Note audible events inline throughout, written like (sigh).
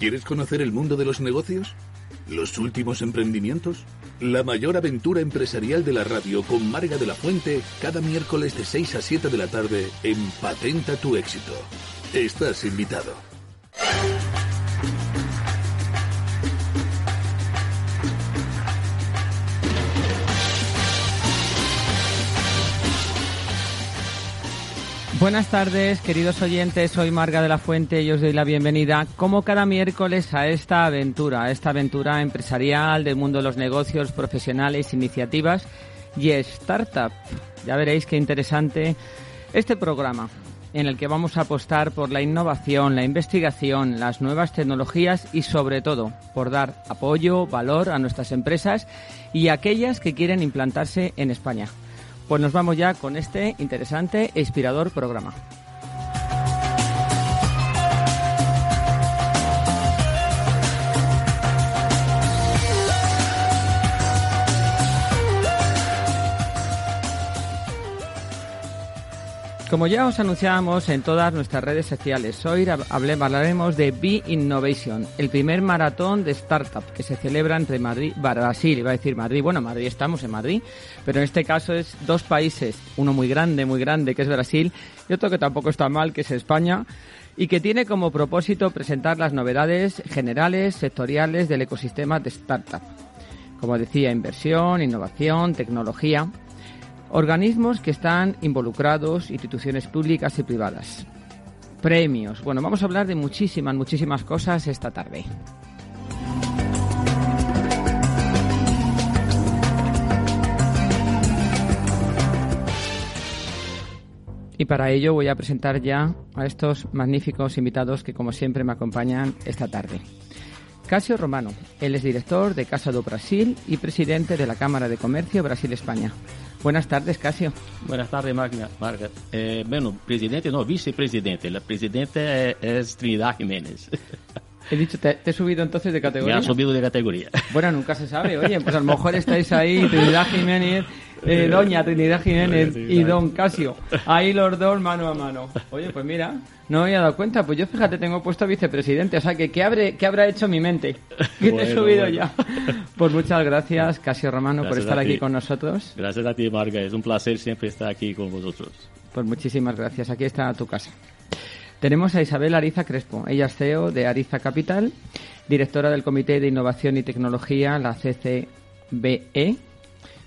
¿Quieres conocer el mundo de los negocios? ¿Los últimos emprendimientos? La mayor aventura empresarial de la radio con Marga de la Fuente cada miércoles de 6 a 7 de la tarde en Patenta tu éxito. Estás invitado. Buenas tardes, queridos oyentes. Soy Marga de la Fuente y os doy la bienvenida, como cada miércoles, a esta aventura, a esta aventura empresarial del mundo de los negocios, profesionales, iniciativas y startup. Ya veréis qué interesante este programa en el que vamos a apostar por la innovación, la investigación, las nuevas tecnologías y sobre todo por dar apoyo, valor a nuestras empresas y a aquellas que quieren implantarse en España. Pues nos vamos ya con este interesante e inspirador programa. Como ya os anunciábamos en todas nuestras redes sociales, hoy hablaremos de Be Innovation, el primer maratón de startup que se celebra entre Madrid, Brasil, iba a decir Madrid, bueno, Madrid estamos en Madrid, pero en este caso es dos países, uno muy grande, muy grande, que es Brasil, y otro que tampoco está mal, que es España, y que tiene como propósito presentar las novedades generales, sectoriales del ecosistema de startup. Como decía, inversión, innovación, tecnología Organismos que están involucrados, instituciones públicas y privadas. Premios. Bueno, vamos a hablar de muchísimas, muchísimas cosas esta tarde. Y para ello voy a presentar ya a estos magníficos invitados que como siempre me acompañan esta tarde. Casio Romano, él es director de Casa do Brasil y presidente de la Cámara de Comercio Brasil-España. Buenas tardes, Casio. Buenas tardes, Marga. Eh, bueno, presidente, no, vicepresidente. La presidenta es, Trinidad Jiménez. (laughs) He dicho, ¿te, he subido entonces de categoría? Me ha subido de categoría. Bueno, nunca se sabe. Oye, pues a lo mejor estáis ahí, Trinidad Jiménez, eh, Doña Trinidad Jiménez y Don Casio. Ahí los dos mano a mano. Oye, pues mira, no me había dado cuenta. Pues yo, fíjate, tengo puesto vicepresidente. O sea, que ¿qué, habré, qué habrá hecho mi mente? (laughs) Que te he subido ya. Pues muchas gracias, Casio Romano, por estar aquí con nosotros. Gracias a ti, Marga. Es un placer siempre estar aquí con vosotros. Pues muchísimas gracias. Aquí está tu casa. Tenemos a Isabel Ariza Crespo. Ella es CEO de Ariza Capital, directora del Comité de Innovación y Tecnología, la CCBE.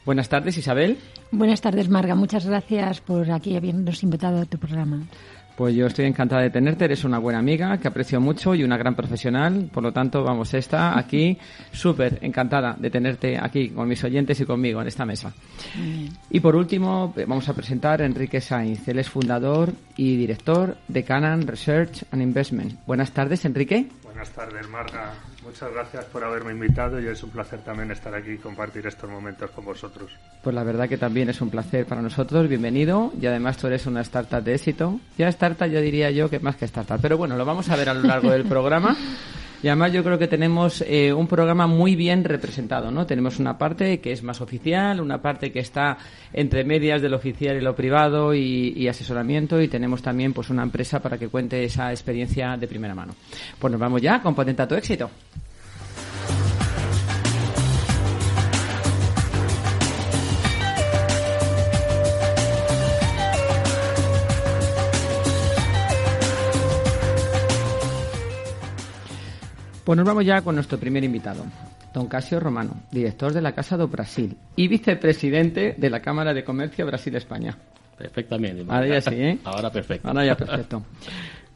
Buenas tardes, Isabel. Buenas tardes, Marga. Muchas gracias por aquí habernos invitado a tu programa. Pues yo estoy encantada de tenerte, eres una buena amiga que aprecio mucho y una gran profesional, por lo tanto, vamos, esta aquí súper encantada de tenerte aquí con mis oyentes y conmigo en esta mesa. Y por último, vamos a presentar a Enrique Sainz, él es fundador y director de Canon Research and Investment. Buenas tardes, Enrique. Buenas tardes, Marga. Muchas gracias por haberme invitado y es un placer también estar aquí y compartir estos momentos con vosotros. Pues la verdad que también es un placer para nosotros. Bienvenido. Y además tú eres una startup de éxito. Ya startup yo diría yo que más que startup. Pero bueno, lo vamos a ver a lo largo del programa. (laughs) Y además yo creo que tenemos eh, un programa muy bien representado, ¿no? Tenemos una parte que es más oficial, una parte que está entre medias de lo oficial y lo privado y, asesoramiento y tenemos también pues una empresa para que cuente esa experiencia de primera mano. Pues nos vamos ya con Potenta tu éxito. Pues nos vamos ya con nuestro primer invitado, don Casio Romano, director de la Casa do Brasil y vicepresidente de la Cámara de Comercio Brasil-España. Perfectamente. Ahora ya sí, ¿eh? Ahora perfecto. Ahora ya perfecto.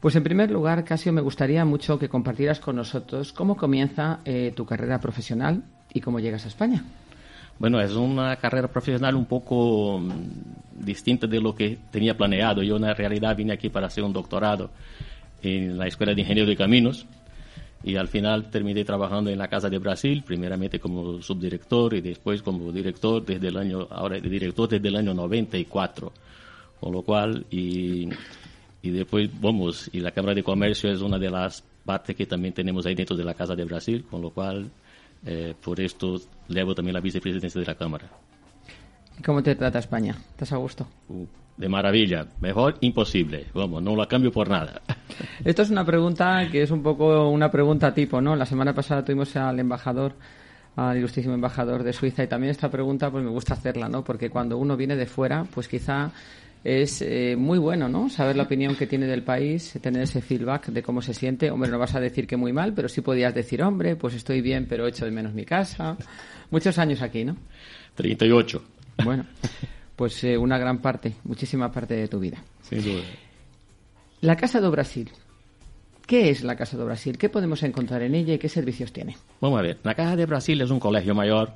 Pues en primer lugar, Casio, me gustaría mucho que compartieras con nosotros cómo comienza eh, tu carrera profesional y cómo llegas a España. Bueno, es una carrera profesional un poco mm, distinta de lo que tenía planeado. Yo en realidad vine aquí para hacer un doctorado en la Escuela de Ingeniería de Caminos y al final terminé trabajando en la Casa de Brasil, primeramente como subdirector y después como director desde el año, ahora director desde el año 94. Con lo cual, y, y después, vamos, y la Cámara de Comercio es una de las partes que también tenemos ahí dentro de la Casa de Brasil, con lo cual, eh, por esto, llevo también la vicepresidencia de la Cámara. ¿Cómo te trata España? ¿Estás a gusto? Uh, de maravilla. Mejor imposible. Vamos, no la cambio por nada. Esto es una pregunta que es un poco una pregunta tipo, ¿no? La semana pasada tuvimos al embajador, al ilustrísimo embajador de Suiza, y también esta pregunta pues me gusta hacerla, ¿no? Porque cuando uno viene de fuera, pues quizá es eh, muy bueno, ¿no? Saber la opinión que tiene del país, tener ese feedback de cómo se siente. Hombre, no vas a decir que muy mal, pero sí podías decir, hombre, pues estoy bien, pero echo de menos mi casa. Muchos años aquí, ¿no? 38. Bueno, pues eh, una gran parte, muchísima parte de tu vida. Sin duda. La Casa do Brasil. ¿Qué es la Casa do Brasil? ¿Qué podemos encontrar en ella y qué servicios tiene? Vamos a ver. La Casa de Brasil es un colegio mayor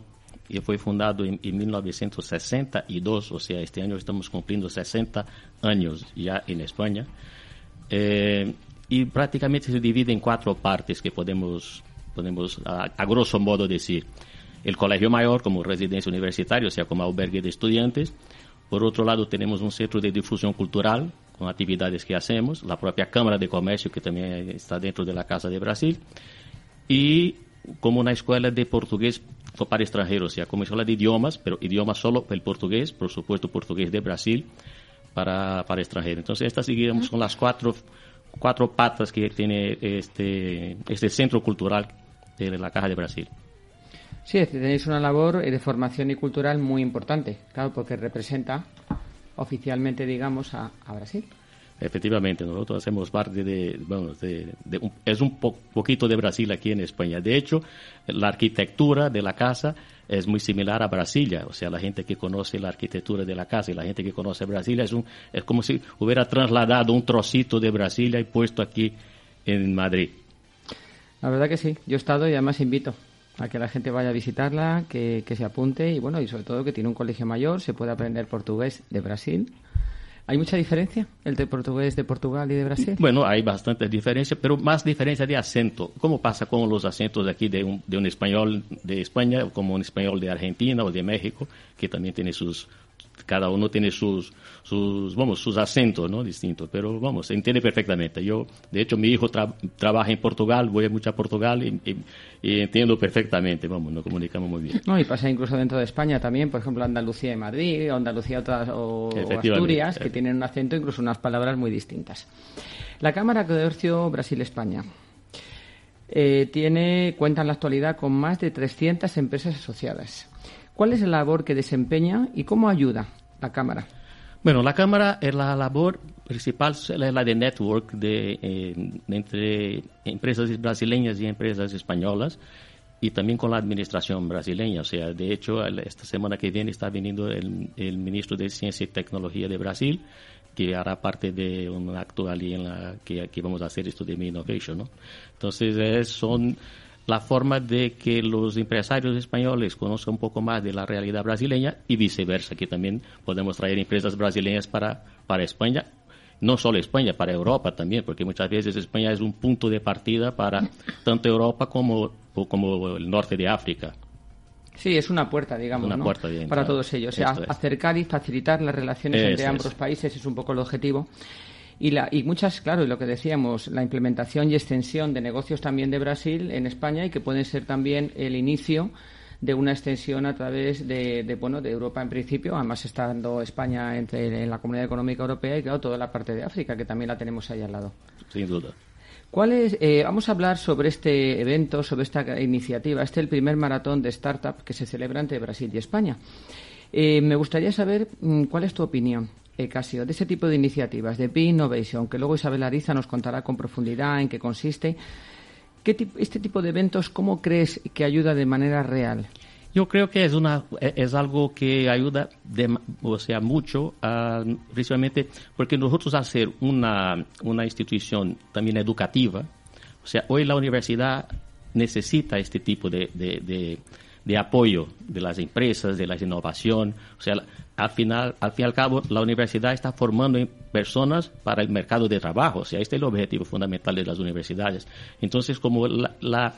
y fue fundado en, en 1962, o sea, este año estamos cumpliendo 60 años ya en España. Eh, y prácticamente se divide en cuatro partes que podemos, podemos a, a grosso modo decir. El colegio mayor como residencia universitaria, o sea, como albergue de estudiantes. Por otro lado, tenemos un centro de difusión cultural con actividades que hacemos, la propia Cámara de Comercio, que también está dentro de la Casa de Brasil, y como una escuela de portugués para extranjeros, o sea, como escuela de idiomas, pero idiomas solo el portugués, por supuesto, portugués de Brasil para, para extranjeros. Entonces, estas seguimos son las cuatro, cuatro patas que tiene este, este centro cultural de la Caja de Brasil. Sí, tenéis una labor de formación y cultural muy importante, claro, porque representa oficialmente, digamos, a, a Brasil. Efectivamente, nosotros hacemos parte de, bueno, de, de un, es un po poquito de Brasil aquí en España. De hecho, la arquitectura de la casa es muy similar a Brasilia. O sea, la gente que conoce la arquitectura de la casa y la gente que conoce Brasilia es, un, es como si hubiera trasladado un trocito de Brasilia y puesto aquí en Madrid. La verdad que sí. Yo he estado y además invito a que la gente vaya a visitarla, que, que se apunte y bueno, y sobre todo que tiene un colegio mayor, se puede aprender portugués de Brasil. ¿Hay mucha diferencia entre portugués de Portugal y de Brasil? Bueno, hay bastante diferencia, pero más diferencia de acento. ¿Cómo pasa con los acentos aquí de un, de un español de España, como un español de Argentina o de México, que también tiene sus, cada uno tiene sus, sus, vamos, sus acentos, ¿no? Distintos, pero vamos, se entiende perfectamente. Yo, de hecho, mi hijo tra trabaja en Portugal, voy mucho a Portugal y, y, y, entiendo perfectamente, vamos, nos comunicamos muy bien. No, y pasa incluso dentro de España también, por ejemplo, Andalucía y Madrid, o Andalucía otras, o, o Asturias, que tienen un acento, incluso unas palabras muy distintas. La Cámara de Comercio Brasil-España. Eh, tiene, cuenta en la actualidad con más de 300 empresas asociadas. ¿Cuál es la labor que desempeña y cómo ayuda la Cámara? Bueno, la Cámara es la labor principal, es la de network de, eh, entre empresas brasileñas y empresas españolas y también con la administración brasileña. O sea, de hecho, esta semana que viene está viniendo el, el ministro de Ciencia y Tecnología de Brasil, que hará parte de un acto allí en la que, vamos a hacer esto de Innovation, ¿no? Entonces, eh, son la forma de que los empresarios españoles conozcan un poco más de la realidad brasileña y viceversa, que también podemos traer empresas brasileñas para, para España, no solo España, para Europa también, porque muchas veces España es un punto de partida para (laughs) tanto Europa como, como el norte de África. Sí, es una puerta, digamos, una ¿no? puerta bien, para todos ellos. O sea, es. acercar y facilitar las relaciones Eso entre ambos es. países es un poco el objetivo. Y, la, y muchas, claro, y lo que decíamos, la implementación y extensión de negocios también de Brasil en España y que pueden ser también el inicio de una extensión a través de, de, bueno de Europa en principio, además estando España entre en la Comunidad Económica Europea y claro toda la parte de África que también la tenemos ahí al lado. Sin duda. ¿Cuál es, eh, vamos a hablar sobre este evento, sobre esta iniciativa. Este es el primer maratón de startup que se celebra entre Brasil y España. Eh, me gustaría saber mm, cuál es tu opinión, Casio, de ese tipo de iniciativas, de Be Innovation, que luego Isabel Ariza nos contará con profundidad en qué consiste. ¿Qué tipo, este tipo de eventos, cómo crees que ayuda de manera real? Yo creo que es, una, es algo que ayuda, o sea, mucho, principalmente porque nosotros hacer una, una institución también educativa, o sea, hoy la universidad necesita este tipo de, de apoyo de las empresas, de la innovación, o sea, al final, al fin y al cabo, la universidad está formando personas para el mercado de trabajo, o sea, este es el objetivo fundamental de las universidades. Entonces, como la,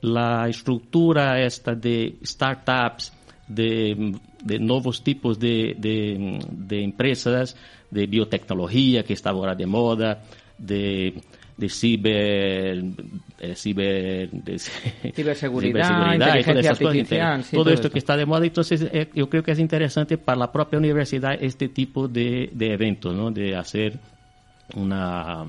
la estructura esta de startups, de, de nuevos tipos de, de, empresas, de biotecnología que está ahora de moda, de, de ciber, de ciber de, (laughs) ciberseguridad, ciberseguridad y todas esas cosas. Sí, todo, todo, esto, esto que está de moda, entonces eh, yo creo que es interesante para la propia universidad este tipo de, de eventos, ¿no? de hacer una,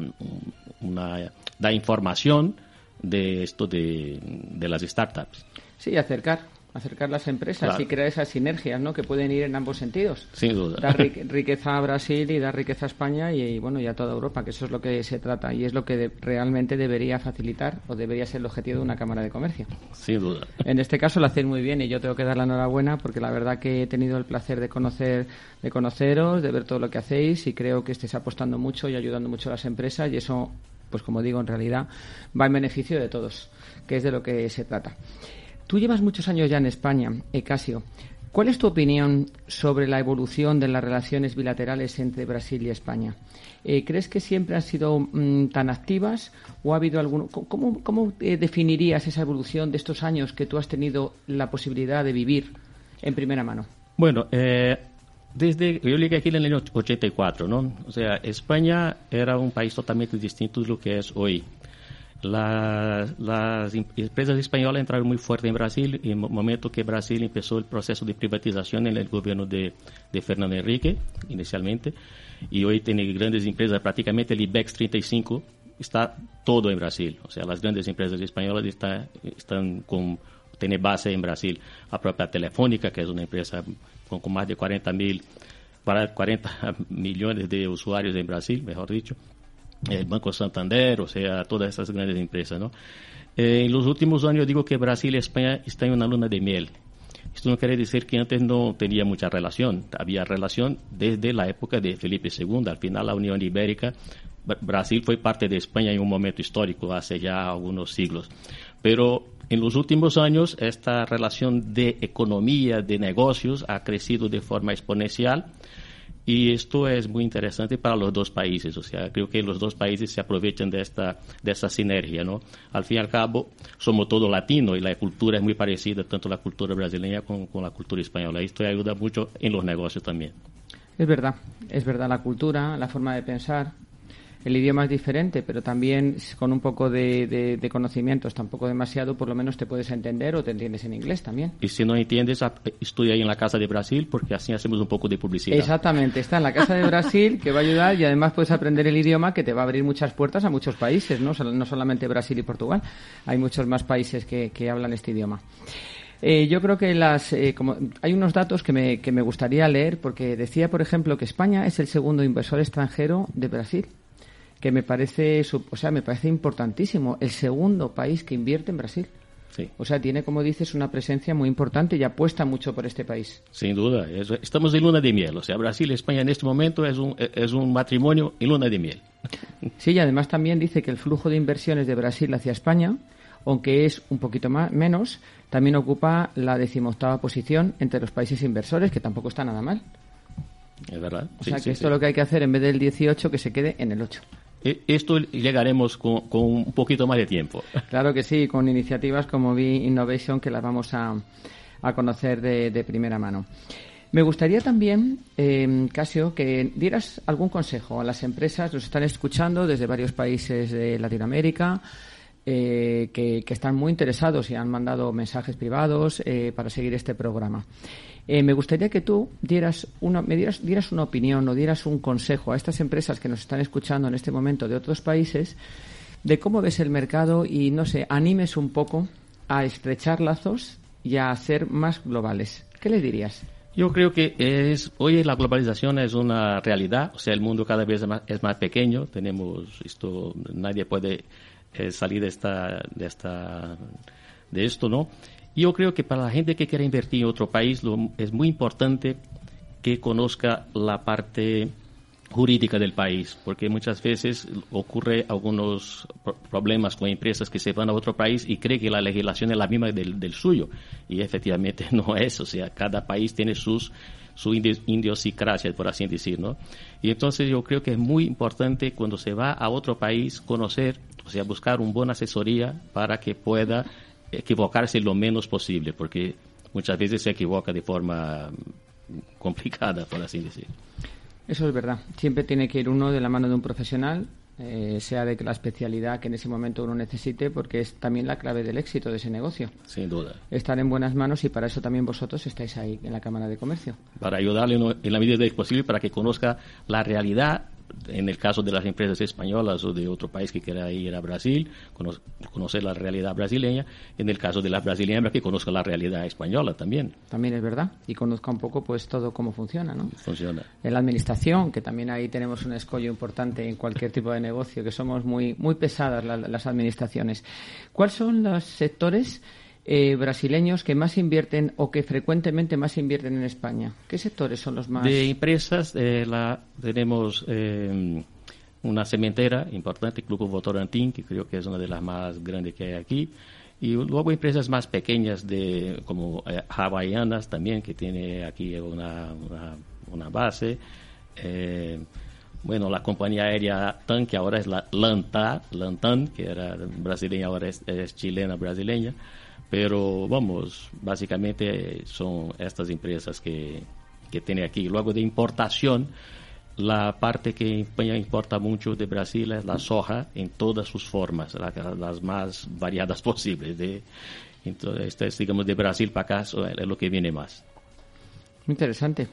una da información de esto de, de las startups. Sí, acercar acercar las empresas y crear esas sinergias ¿no? que pueden ir en ambos sentidos. Sin duda. Dar (laughs) riqueza a Brasil y dar riqueza a España y, bueno y a toda Europa, que eso es lo que se trata y es lo que realmente debería facilitar o debería ser el objetivo de una Cámara de Comercio. Sin duda. En este caso lo hacéis muy bien y yo tengo que dar la enhorabuena porque la verdad que he tenido el placer de conocer de conoceros, de ver todo lo que hacéis y creo que estáis apostando mucho y ayudando mucho a las empresas y eso, pues como digo, en realidad va en beneficio de todos, que es de lo que se trata. Tú llevas muchos años ya en España, Ecasio. ¿Cuál es tu opinión sobre la evolución de las relaciones bilaterales entre Brasil y España? Eh, ¿Crees que siempre han sido mm, tan activas o ha habido algún... ¿Cómo, eh, definirías esa evolución de estos años que tú has tenido la posibilidad de vivir en primera mano? Bueno, eh, desde yo llegué aquí en el año 84, ¿no? O sea, España era un país totalmente distinto de lo que es hoy las empresas españolas entraron muy fuerte en Brasil en el momento que Brasil empezó el proceso de privatización en el gobierno de, Fernando Enrique, inicialmente, y hoy tiene grandes empresas, prácticamente el IBEX 35 está todo en Brasil, o sea, las grandes empresas españolas están, están con, base en Brasil. La propia Telefónica, que es una empresa con, con más de 40 mil, 40 (laughs) millones de usuarios en Brasil, mejor dicho, el Banco Santander, o sea, todas esas grandes empresas, ¿no? Eh, en los últimos años digo que Brasil y España están en una luna de miel. Esto no quiere decir que antes no tenía mucha relación. Había relación desde la época de Felipe II. Al final, la Unión Ibérica, Brasil fue parte de España en un momento histórico, hace ya algunos siglos. Pero en los últimos años, esta relación de economía, de negocios, ha crecido de forma exponencial y esto es muy interesante para los dos países, o sea, creo que los dos países se aprovechan de esta, de esta sinergia, ¿no? Al fin y al cabo, somos todos latinos y la cultura es muy parecida, tanto la cultura brasileña como con la cultura española. Esto ayuda mucho en los negocios también. Es verdad, es verdad, la cultura, la forma de pensar, el idioma es diferente, pero también con un poco de, conocimientos, tampoco demasiado, por lo menos te puedes entender o te entiendes en inglés también. Y si no entiendes, estudia ahí en la Casa de Brasil, porque así hacemos un poco de publicidad. Exactamente, está en la Casa de Brasil, que va a ayudar y además puedes aprender el idioma que te va a abrir muchas puertas a muchos países, no, no solamente Brasil y Portugal, hay muchos más países que, hablan este idioma. Eh, yo creo que las, eh, como, hay unos datos que me, que me gustaría leer, porque decía, por ejemplo, que España es el segundo inversor extranjero de Brasil que me parece, o sea, me parece importantísimo. El segundo país que invierte en Brasil. Sí. O sea, tiene, como dices, una presencia muy importante y apuesta mucho por este país. Sin duda. estamos en luna de miel. O sea, Brasil y España en este momento es un, es un matrimonio en luna de miel. Sí, y además también dice que el flujo de inversiones de Brasil hacia España, aunque es un poquito más, menos, también ocupa la decimoctava posición entre los países inversores, que tampoco está nada mal. Es verdad. O sea, que esto lo que hay que hacer, en vez del 18, que se quede en el 8. E, esto llegaremos con, un poquito más de tiempo. Claro que sí, con iniciativas como B Innovation que las vamos a, conocer de, primera mano. Me gustaría también, eh, Casio, que dieras algún consejo a las empresas, nos están escuchando desde varios países de Latinoamérica, eh, que, están muy interesados y han mandado mensajes privados eh, para seguir este programa. Eh, me gustaría que tú dieras una, me dieras, dieras una opinión o dieras un consejo a estas empresas que nos están escuchando en este momento de otros países de cómo ves el mercado y, no sé, animes un poco a estrechar lazos y a ser más globales. ¿Qué les dirías? Yo creo que es, hoy la globalización es una realidad, o sea, el mundo cada vez es más, es más pequeño, tenemos esto, nadie puede eh, salir de esta, de esta, de esto, ¿no? Yo creo que para la gente que quiere invertir en otro país es muy importante que conozca la parte jurídica del país, porque muchas veces ocurre algunos problemas con empresas que se van a otro país y creen que la legislación es la misma del, suyo, y efectivamente (laughs) no es, o sea, cada país tiene sus su idiosincrasia, por así decir, ¿no? Y entonces yo creo que es muy importante cuando se va a otro país conocer, o sea, buscar una buena asesoría para que pueda equivocarse lo menos posible, porque muchas veces se equivoca de forma complicada, por así decir. Eso es verdad. Siempre tiene que ir uno de la mano de un profesional, eh, sea de la especialidad que en ese momento uno necesite, porque es también la clave del éxito de ese negocio. Sin duda. Estar en buenas manos y para eso también vosotros estáis ahí en la Cámara de Comercio. Para ayudarle en la medida de posible para que conozca la realidad en el caso de las empresas españolas o de otro país que quiera ir a Brasil, conocer la realidad brasileña, en el caso de las brasileñas que conozca la realidad española también. También es verdad, y conozca un poco pues todo cómo funciona, ¿no? Funciona. En la administración, que también ahí tenemos un escollo importante en cualquier tipo de negocio, que somos muy, muy pesadas las administraciones. ¿Cuáles son los sectores eh, brasileños que más invierten o que frecuentemente más invierten en España? ¿Qué sectores son los más? De empresas, eh, la, tenemos eh, una cementera importante, Club Votorantim, que creo que es una de las más grandes que hay aquí. Y luego empresas más pequeñas de como eh, hawaianas también, que tiene aquí una, una, base. bueno, la compañía aérea TAN, que ahora es la LANTA, LANTAN, que era brasileña, ahora es, es chilena brasileña. Pero vamos, básicamente son estas empresas que, que tiene aquí. Luego de importación, la parte que España importa mucho de Brasil es la soja en todas sus formas, las más variadas (laughs) posibles. De, entonces, digamos, de Brasil para acá es lo que viene más. Interesante.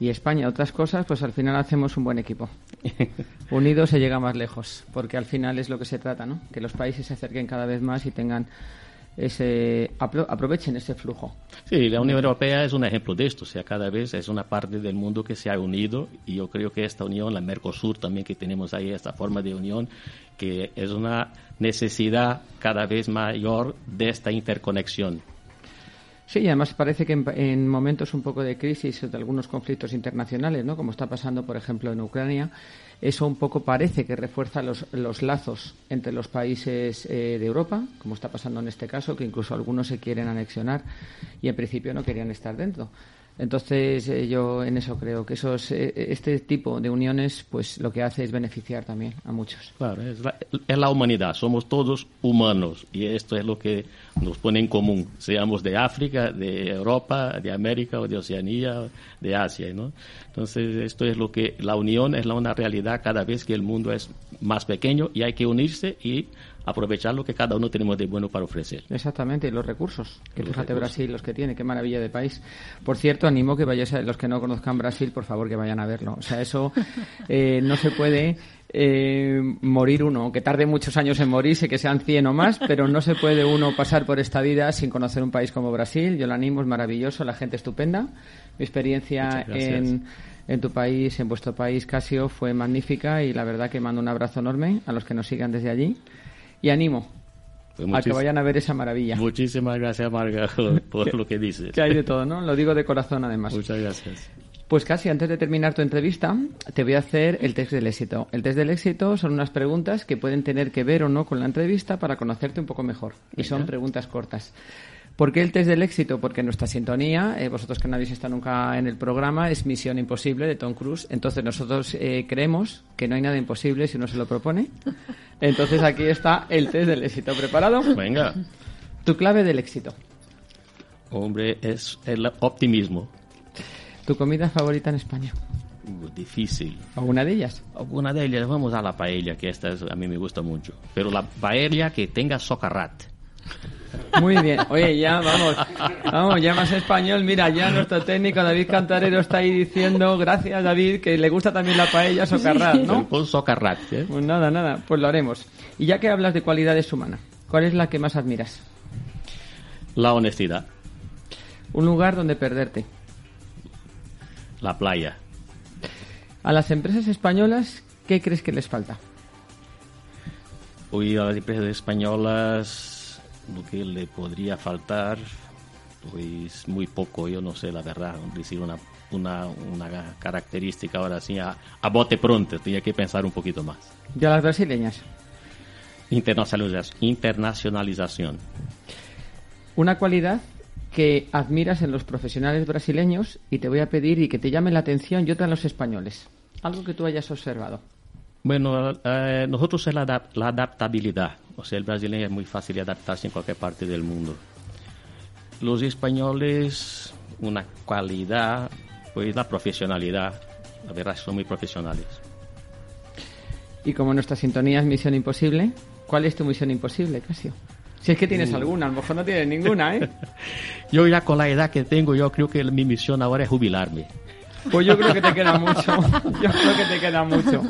Y España, otras cosas, pues al final hacemos un buen equipo. (laughs) Unidos se llega más lejos, porque al final es lo que se trata, ¿no? Que los países se acerquen cada vez más y tengan ese, aprovechen ese flujo. Sí, la Unión Europea es un ejemplo de esto, o sea, cada vez es una parte del mundo que se ha unido y yo creo que esta unión, la Mercosur también que tenemos ahí, esta forma de unión, que es una necesidad cada vez mayor de esta interconexión. Sí, y además parece que en, momentos un poco de crisis o de algunos conflictos internacionales, ¿no? como está pasando, por ejemplo, en Ucrania, eso un poco parece que refuerza los, los lazos entre los países eh, de Europa, como está pasando en este caso, que incluso algunos se quieren anexionar y en principio no querían estar dentro. Entonces eh, yo en eso creo que esos, eh, este tipo de uniones pues lo que hace es beneficiar también a muchos. Claro, es la, es la, humanidad, somos todos humanos y esto es lo que nos pone en común, seamos de África, de Europa, de América o de Oceanía, de Asia, ¿no? Entonces esto es lo que la unión es la una realidad cada vez que el mundo es más pequeño y hay que unirse y aprovechar lo que cada uno tenemos de bueno para ofrecer. Exactamente, y los recursos. Que fíjate Brasil los que tiene, qué maravilla de país. Por cierto, animo que vayáis a los que no conozcan Brasil, por favor, que vayan a verlo. O sea, eso (laughs) eh, no se puede eh, morir uno, que tarde muchos años en morirse, que sean 100 o más, pero no se puede uno pasar por esta vida sin conocer un país como Brasil. Yo lo animo, es maravilloso, la gente estupenda. Mi experiencia en, en tu país, en vuestro país, Casio, fue magnífica y la verdad que mando un abrazo enorme a los que nos sigan desde allí y animo pues a que vayan a ver esa maravilla. Muchísimas gracias, Marga, (laughs) por lo que dices. Que hay de todo, ¿no? Lo digo de corazón, además. Muchas gracias. Pues casi antes de terminar tu entrevista, te voy a hacer el test del éxito. El test del éxito son unas preguntas que pueden tener que ver o no con la entrevista para conocerte un poco mejor. Y son preguntas cortas. ¿Por qué el test del éxito? Porque nuestra sintonía, eh, vosotros que habéis estado nunca en el programa, es Misión Imposible de Tom Cruise. Entonces nosotros eh, creemos que no hay nada imposible si uno se lo propone. Entonces aquí está el test del éxito. ¿Preparado? Venga. Tu clave del éxito. Hombre, es el optimismo. ¿Tu comida favorita en España? Uh, difícil. ¿Alguna de ellas? Alguna de ellas. Vamos a la paella, que esta a mí me gusta mucho. Pero la paella que tenga socarrat. Muy bien. Oye, ya vamos, vamos, ya más español. Mira, ya nuestro técnico David Cantarero está ahí diciendo, gracias David, que le gusta también la paella socarrat, ¿no? Con socarrat, ¿eh? Pues nada, nada, pues lo haremos. Y ya que hablas de cualidades humanas, ¿cuál es la que más admiras? La honestidad. Un lugar donde perderte. La playa. A las empresas españolas, ¿qué crees que les falta? Uy, a las empresas españolas lo que le podría faltar, pues muy poco, yo no sé la verdad, decir una, una, una característica ahora sí a, bote pronto, tenía que pensar un poquito más. ¿Ya las brasileñas? Internacionalización. Una cualidad que admiras en los profesionales brasileños y te voy a pedir y que te llame la atención y otra en los españoles. Algo que tú hayas observado. Bueno, eh, nosotros es la, la adaptabilidad. O sea, el brasileño es muy fácil de adaptarse en cualquier parte del mundo. Los españoles, una cualidad, pues la profesionalidad. La verdad, son muy profesionales. Y como nuestra sintonía es Misión Imposible, ¿cuál es tu misión imposible, Casio? Si es que tienes uh. alguna, a lo mejor no tienes ninguna, ¿eh? (laughs) yo ya con la edad que tengo, yo creo que mi misión ahora es jubilarme. Pues yo creo que te queda mucho. (laughs) Yo creo que te queda mucho.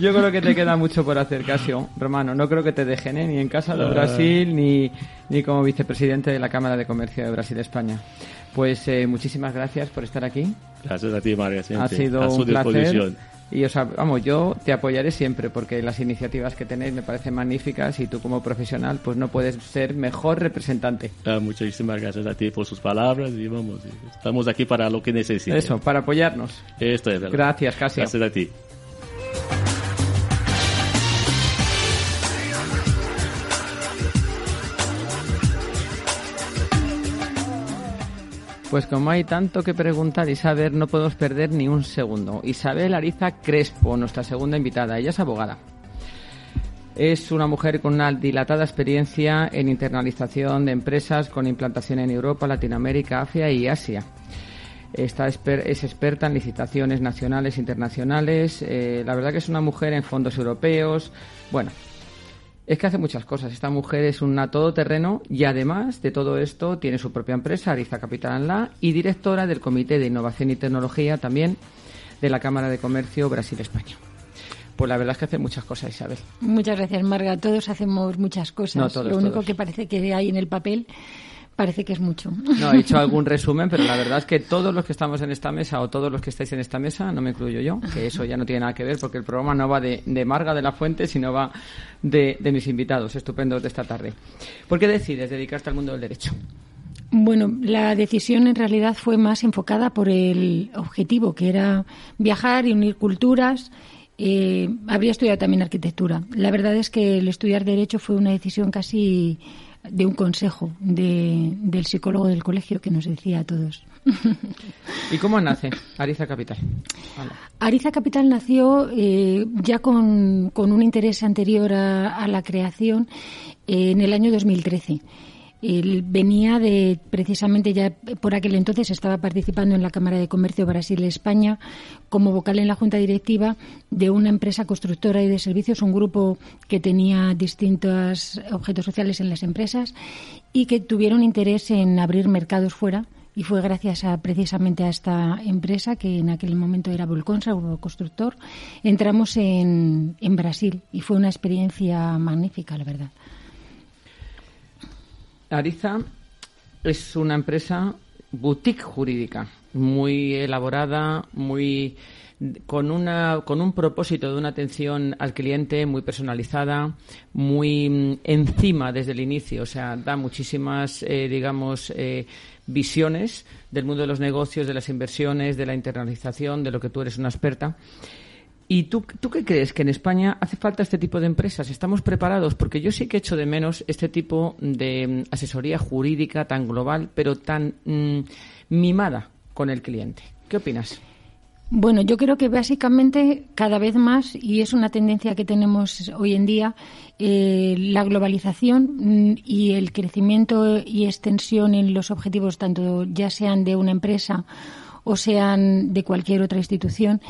Yo creo que te queda mucho por hacer, Casio. Romano, no creo que te dejen ¿eh? ni en Casa de Brasil ni, ni como vicepresidente de la Cámara de Comercio de Brasil-España. Pues eh, muchísimas gracias por estar aquí. Gracias a ti, María. Ha sido un placer. Y, o vamos, yo te apoyaré siempre porque las iniciativas que tenéis me parecen magníficas y tú como profesional pues no puedes ser mejor representante. Ah, muchísimas gracias a ti por sus palabras y vamos, estamos aquí para lo que necesites. Eso, para apoyarnos. Esto es verdad. Gracias, Casio. Gracias a ti. Pues como hay tanto que preguntar y saber, no podemos perder ni un segundo. Isabel Ariza Crespo, nuestra segunda invitada. Ella es abogada. Es una mujer con una dilatada experiencia en internalización de empresas con implantación en Europa, Latinoamérica, Asia y Asia. Está es experta en licitaciones nacionales e internacionales. Eh, la verdad que es una mujer en fondos europeos. Bueno, es que hace muchas cosas. Esta mujer es una todoterreno y además de todo esto tiene su propia empresa, Ariza Capital La, y directora del Comité de Innovación y Tecnología también de la Cámara de Comercio Brasil-España. Pues la verdad es que hace muchas cosas, Isabel. Muchas gracias, Marga. Todos hacemos muchas cosas. Lo único que parece que hay en el papel Parece que es mucho. No, he hecho (laughs) algún resumen, pero la verdad es que todos los que estamos en esta mesa o todos los que estáis en esta mesa, no me incluyo yo, que eso ya no tiene nada que ver porque el programa no va de, Marga de la Fuente, sino va de, mis invitados estupendos de esta tarde. ¿Por qué decides dedicarte al mundo del derecho? Bueno, la decisión en realidad fue más enfocada por el objetivo, que era viajar y unir culturas. Eh, habría estudiado también arquitectura. La verdad es que el estudiar derecho fue una decisión casi de un consejo del psicólogo del colegio que nos decía a todos. ¿Y cómo nace Ariza Capital? Ariza Capital nació eh, ya con, un interés anterior a, la creación eh, en el año 2013. Él venía de, precisamente ya por aquel entonces estaba participando en la Cámara de Comercio Brasil-España como vocal en la Junta Directiva de una empresa constructora y de servicios, un grupo que tenía distintos objetos sociales en las empresas y que tuvieron interés en abrir mercados fuera. Y fue gracias a precisamente a esta empresa, que en aquel momento era Volconsa, un constructor, entramos en, en Brasil y fue una experiencia magnífica, la verdad. Ariza es una empresa boutique jurídica, muy elaborada, muy con una con un propósito de una atención al cliente muy personalizada, muy mm, encima desde el inicio, o sea, da muchísimas eh, digamos eh, visiones del mundo de los negocios, de las inversiones, de la internalización, de lo que tú eres una experta. ¿Y tú, tú qué crees? ¿Que en España hace falta este tipo de empresas? ¿Estamos preparados? Porque yo sí que echo de menos este tipo de mm, asesoría jurídica tan global, pero tan mm, mimada con el cliente. ¿Qué opinas? Bueno, yo creo que básicamente cada vez más, y es una tendencia que tenemos hoy en día, eh, la globalización mm, y el crecimiento y extensión en los objetivos, tanto ya sean de una empresa o sean de cualquier otra institución,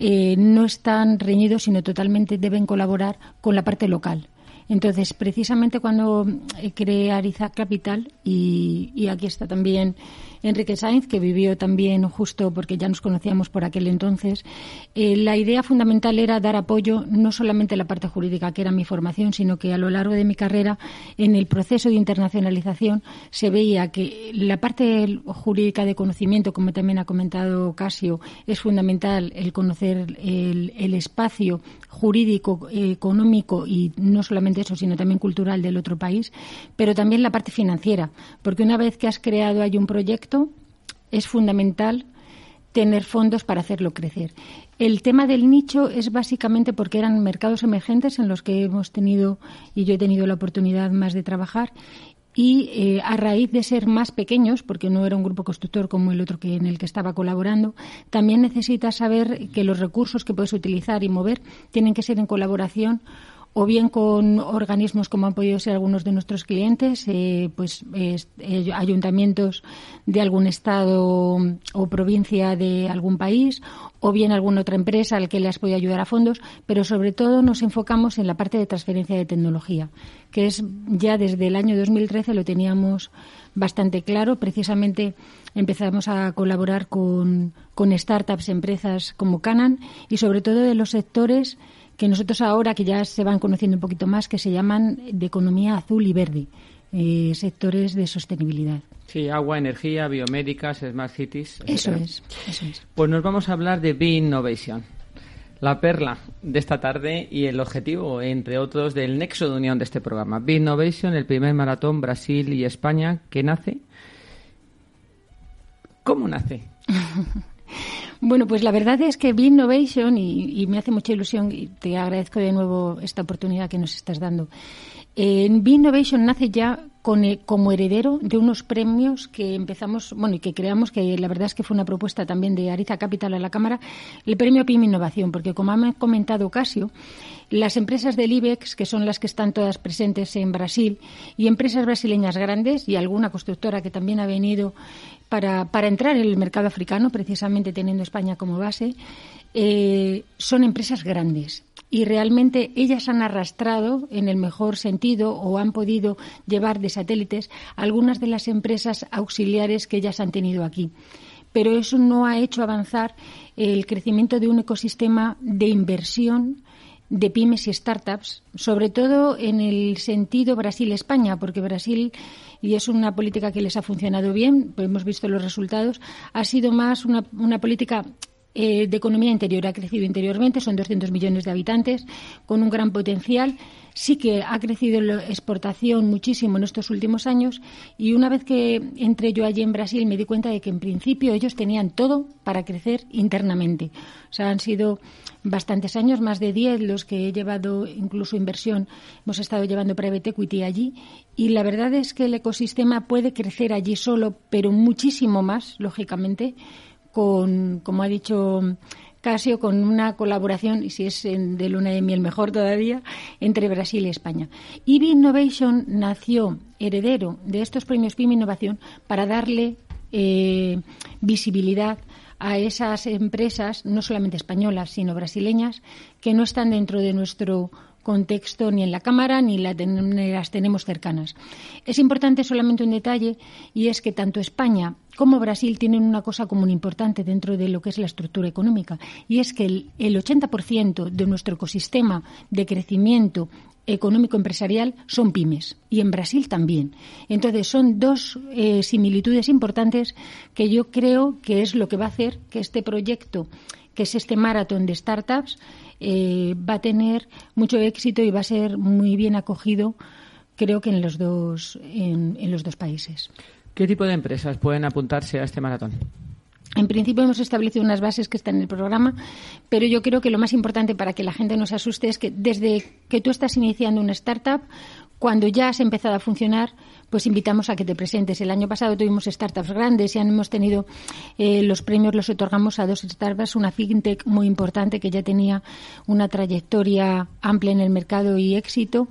eh, no están reñidos, sino totalmente deben colaborar con la parte local. Entonces, precisamente cuando eh, creé Ariza Capital, y, y aquí está también Enrique Sainz, que vivió también justo porque ya nos conocíamos por aquel entonces. Eh, la idea fundamental era dar apoyo no solamente a la parte jurídica, que era mi formación, sino que a lo largo de mi carrera, en el proceso de internacionalización, se veía que la parte jurídica de conocimiento, como también ha comentado Casio, es fundamental el conocer el, el espacio jurídico, económico y no solamente eso, sino también cultural del otro país, pero también la parte financiera, porque una vez que has creado hay un proyecto, es fundamental tener fondos para hacerlo crecer. El tema del nicho es básicamente porque eran mercados emergentes en los que hemos tenido y yo he tenido la oportunidad más de trabajar y eh, a raíz de ser más pequeños, porque no era un grupo constructor como el otro que en el que estaba colaborando, también necesitas saber que los recursos que puedes utilizar y mover tienen que ser en colaboración o bien con organismos como han podido ser algunos de nuestros clientes, eh, pues ayuntamientos de algún estado o provincia de algún país, o bien alguna otra empresa al que les podido ayudar a fondos, pero sobre todo nos enfocamos en la parte de transferencia de tecnología, que es ya desde el año 2013 lo teníamos bastante claro. Precisamente empezamos a colaborar con, con startups, empresas como Canan y sobre todo de los sectores que nosotros ahora, que ya se van conociendo un poquito más, que se llaman de economía azul y verde, eh, sectores de sostenibilidad. Sí, agua, energía, biomédicas, smart cities. Eso es, eso es. Pues nos vamos a hablar de B-Innovation. La perla de esta tarde y el objetivo, entre otros, del nexo de unión de este programa. B-Innovation, el primer maratón Brasil y España que nace. ¿Cómo nace? (laughs) Bueno, pues la verdad es que B-Innovation, y, me hace mucha ilusión, y te agradezco de nuevo esta oportunidad que nos estás dando. En B-Innovation nace ya con, eh, como heredero de unos premios que empezamos, bueno, y que creamos que la verdad es que fue una propuesta también de Ariza Capital a la Cámara, el premio PYME Innovación, porque como ha comentado Casio, las empresas del IBEX, que son las que están todas presentes en Brasil, y empresas brasileñas grandes y alguna constructora que también ha venido para, para entrar en el mercado africano, precisamente teniendo España como base, eh, son empresas grandes y realmente ellas han arrastrado, en el mejor sentido, o han podido llevar de satélites algunas de las empresas auxiliares que ellas han tenido aquí. Pero eso no ha hecho avanzar el crecimiento de un ecosistema de inversión de pymes y startups, sobre todo en el sentido Brasil-España, porque Brasil, y es una política que les ha funcionado bien, hemos visto los resultados, ha sido más una, una política eh, de economía interior ha crecido interiormente, son 200 millones de habitantes, con un gran potencial. Sí que ha crecido la exportación muchísimo en estos últimos años y una vez que entré yo allí en Brasil me di cuenta de que en principio ellos tenían todo para crecer internamente. O sea, han sido bastantes años, más de 10 los que he llevado incluso inversión, hemos estado llevando private equity allí y la verdad es que el ecosistema puede crecer allí solo, pero muchísimo más, lógicamente, con, como ha dicho Casio, con una colaboración, y si es de luna de miel mejor todavía, entre Brasil y España. IBI Innovation nació heredero de estos premios PYME Innovación para darle eh, visibilidad a esas empresas, no solamente españolas, sino brasileñas, que no están dentro de nuestro contexto ni en la Cámara ni las tenemos cercanas. Es importante solamente un detalle y es que tanto España como Brasil tienen una cosa común importante dentro de lo que es la estructura económica y es que el, 80% de nuestro ecosistema de crecimiento económico empresarial son pymes y en Brasil también. Entonces son dos eh, similitudes importantes que yo creo que es lo que va a hacer que este proyecto, que es este maratón de startups, eh, va a tener mucho éxito y va a ser muy bien acogido, creo que en los dos, en, los dos países. ¿Qué tipo de empresas pueden apuntarse a este maratón? En principio hemos establecido unas bases que están en el programa, pero yo creo que lo más importante para que la gente no se asuste es que desde que tú estás iniciando una startup, cuando ya has empezado a funcionar, pues invitamos a que te presentes. El año pasado tuvimos startups grandes y hemos tenido eh, los premios, los otorgamos a dos startups, una fintech muy importante que ya tenía una trayectoria amplia en el mercado y éxito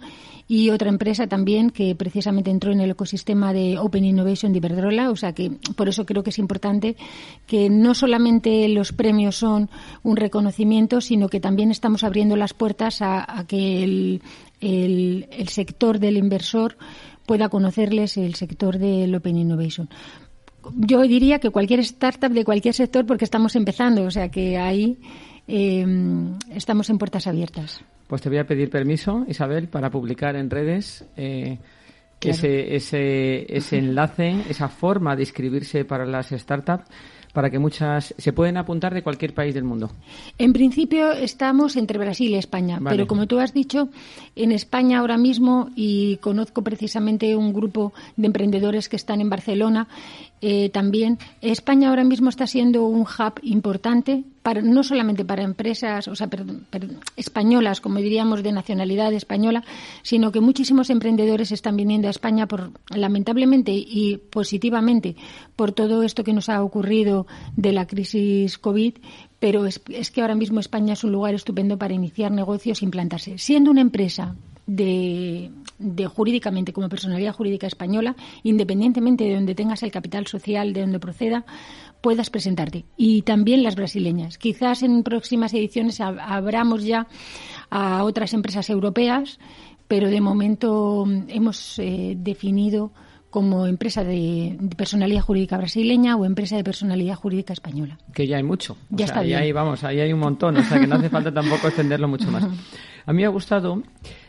y otra empresa también que precisamente entró en el ecosistema de Open Innovation de Iberdrola, o sea que por eso creo que es importante que no solamente los premios son un reconocimiento, sino que también estamos abriendo las puertas a, que el, el sector del inversor pueda conocerles el sector del Open Innovation. Yo diría que cualquier startup de cualquier sector, porque estamos empezando, o sea que ahí em, estamos en puertas abiertas. Pues te voy a pedir permiso, Isabel, para publicar en redes eh, ese, ese, ese enlace, esa forma de inscribirse para las startups para que muchas se pueden apuntar de cualquier país del mundo. En principio estamos entre Brasil y España, pero como tú has dicho, en España ahora mismo y conozco precisamente un grupo de emprendedores que están en Barcelona eh, también España ahora mismo está siendo un hub importante para, no solamente para empresas o sea, españolas, como diríamos, de nacionalidad española, sino que muchísimos emprendedores están viniendo a España por, lamentablemente y positivamente por todo esto que nos ha ocurrido de la crisis COVID, pero es, que ahora mismo España es un lugar estupendo para iniciar negocios e implantarse. Siendo una empresa de, jurídicamente como personalidad jurídica española, independientemente de donde tengas el capital social, de donde proceda, puedas presentarte. Y también las brasileñas. Quizás en próximas ediciones abramos ya a otras empresas europeas, pero de momento hemos eh, definido como empresa de, personalidad jurídica brasileña o empresa de personalidad jurídica española. Que ya hay mucho. Ya está bien. Ahí vamos, ahí hay un montón, o sea que no hace falta tampoco extenderlo mucho más. (laughs) A mí me ha gustado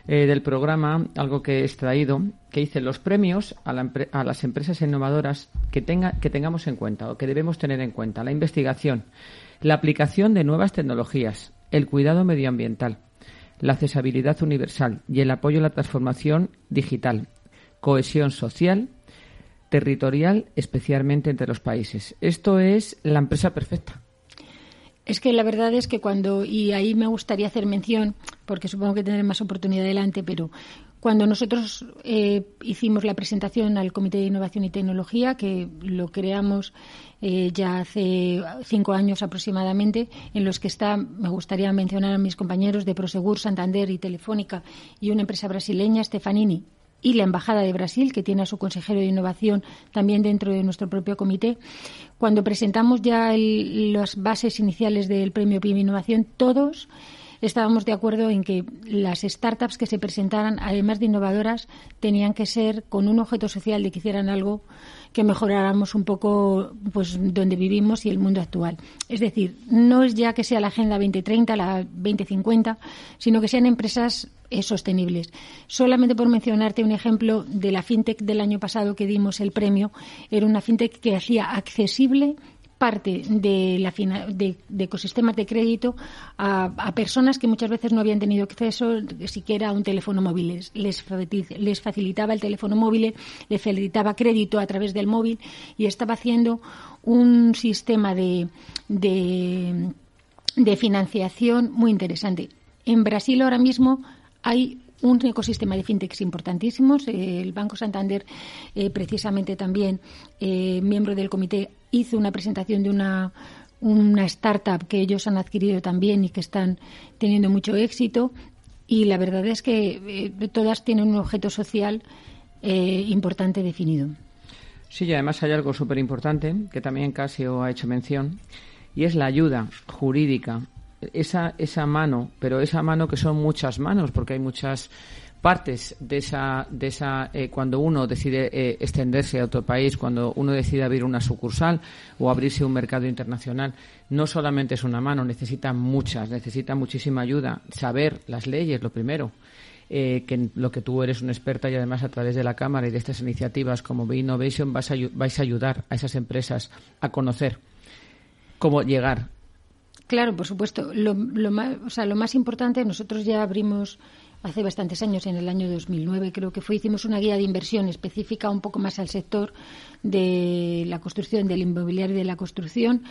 eh, del programa algo que he extraído, que dice los premios a, a las empresas innovadoras que, tenga, que tengamos en cuenta o que debemos tener en cuenta. La investigación, la aplicación de nuevas tecnologías, el cuidado medioambiental, la accesibilidad universal y el apoyo a la transformación digital, cohesión social, territorial, especialmente entre los países. Esto es la empresa perfecta. Es que la verdad es que cuando, y ahí me gustaría hacer mención, porque supongo que tendré más oportunidad adelante, pero cuando nosotros eh, hicimos la presentación al Comité de Innovación y Tecnología, que lo creamos eh, ya hace cinco años aproximadamente, en los que está, me gustaría mencionar a mis compañeros de Prosegur, Santander y Telefónica y una empresa brasileña, Stefanini, y la Embajada de Brasil, que tiene a su consejero de innovación también dentro de nuestro propio comité. Cuando presentamos ya las bases iniciales del premio PYME Innovación, todos estábamos de acuerdo en que las startups que se presentaran, además de innovadoras, tenían que ser con un objeto social de que hicieran algo que mejoráramos un poco pues donde vivimos y el mundo actual. Es decir, no es ya que sea la Agenda 2030, la 2050, sino que sean empresas eh, sostenibles. Solamente por mencionarte un ejemplo de la fintech del año pasado que dimos el premio, era una fintech que hacía accesible parte de, la, de, ecosistemas de crédito a, personas que muchas veces no habían tenido acceso siquiera a un teléfono móvil. Les, les facilitaba el teléfono móvil, les facilitaba crédito a través del móvil y estaba haciendo un sistema de, de, de financiación muy interesante. En Brasil ahora mismo hay un ecosistema de fintechs importantísimos. El Banco Santander, eh, precisamente también eh, miembro del comité, hizo una presentación de una, una startup que ellos han adquirido también y que están teniendo mucho éxito. Y la verdad es que eh, todas tienen un objeto social importante definido. Sí, y además hay algo súper importante que también Casio ha hecho mención y es la ayuda jurídica esa, esa mano, pero esa mano que son muchas manos, porque hay muchas partes de esa, de esa eh, cuando uno decide eh, extenderse a otro país, cuando uno decide abrir una sucursal o abrirse un mercado internacional, no solamente es una mano, necesita muchas, necesita muchísima ayuda, saber las leyes, lo primero. Eh, que lo que tú eres una experta y además a través de la Cámara y de estas iniciativas como Be Innovation vas a, vais a ayudar a esas empresas a conocer cómo llegar Claro, por supuesto. Lo, más, o sea, lo más importante, nosotros ya abrimos hace bastantes años, en el año 2009 creo que fue, hicimos una guía de inversión específica un poco más al sector de la construcción, del inmobiliario y de la construcción.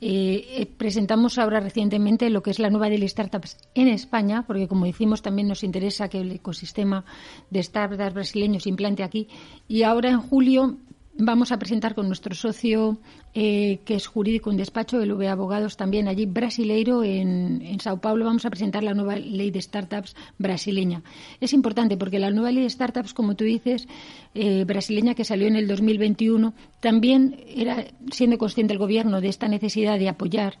Eh, eh, presentamos ahora recientemente lo que es la nueva de startups en España, porque como decimos también nos interesa que el ecosistema de startups brasileños se implante aquí. Y ahora en julio vamos a presentar con nuestro socio, eh, que es jurídico en despacho, el V Abogados, también allí brasileiro, en, en, Sao Paulo, vamos a presentar la nueva ley de startups brasileña. Es importante porque la nueva ley de startups, como tú dices, eh, brasileña que salió en el 2021, también era, siendo consciente el Gobierno de esta necesidad de apoyar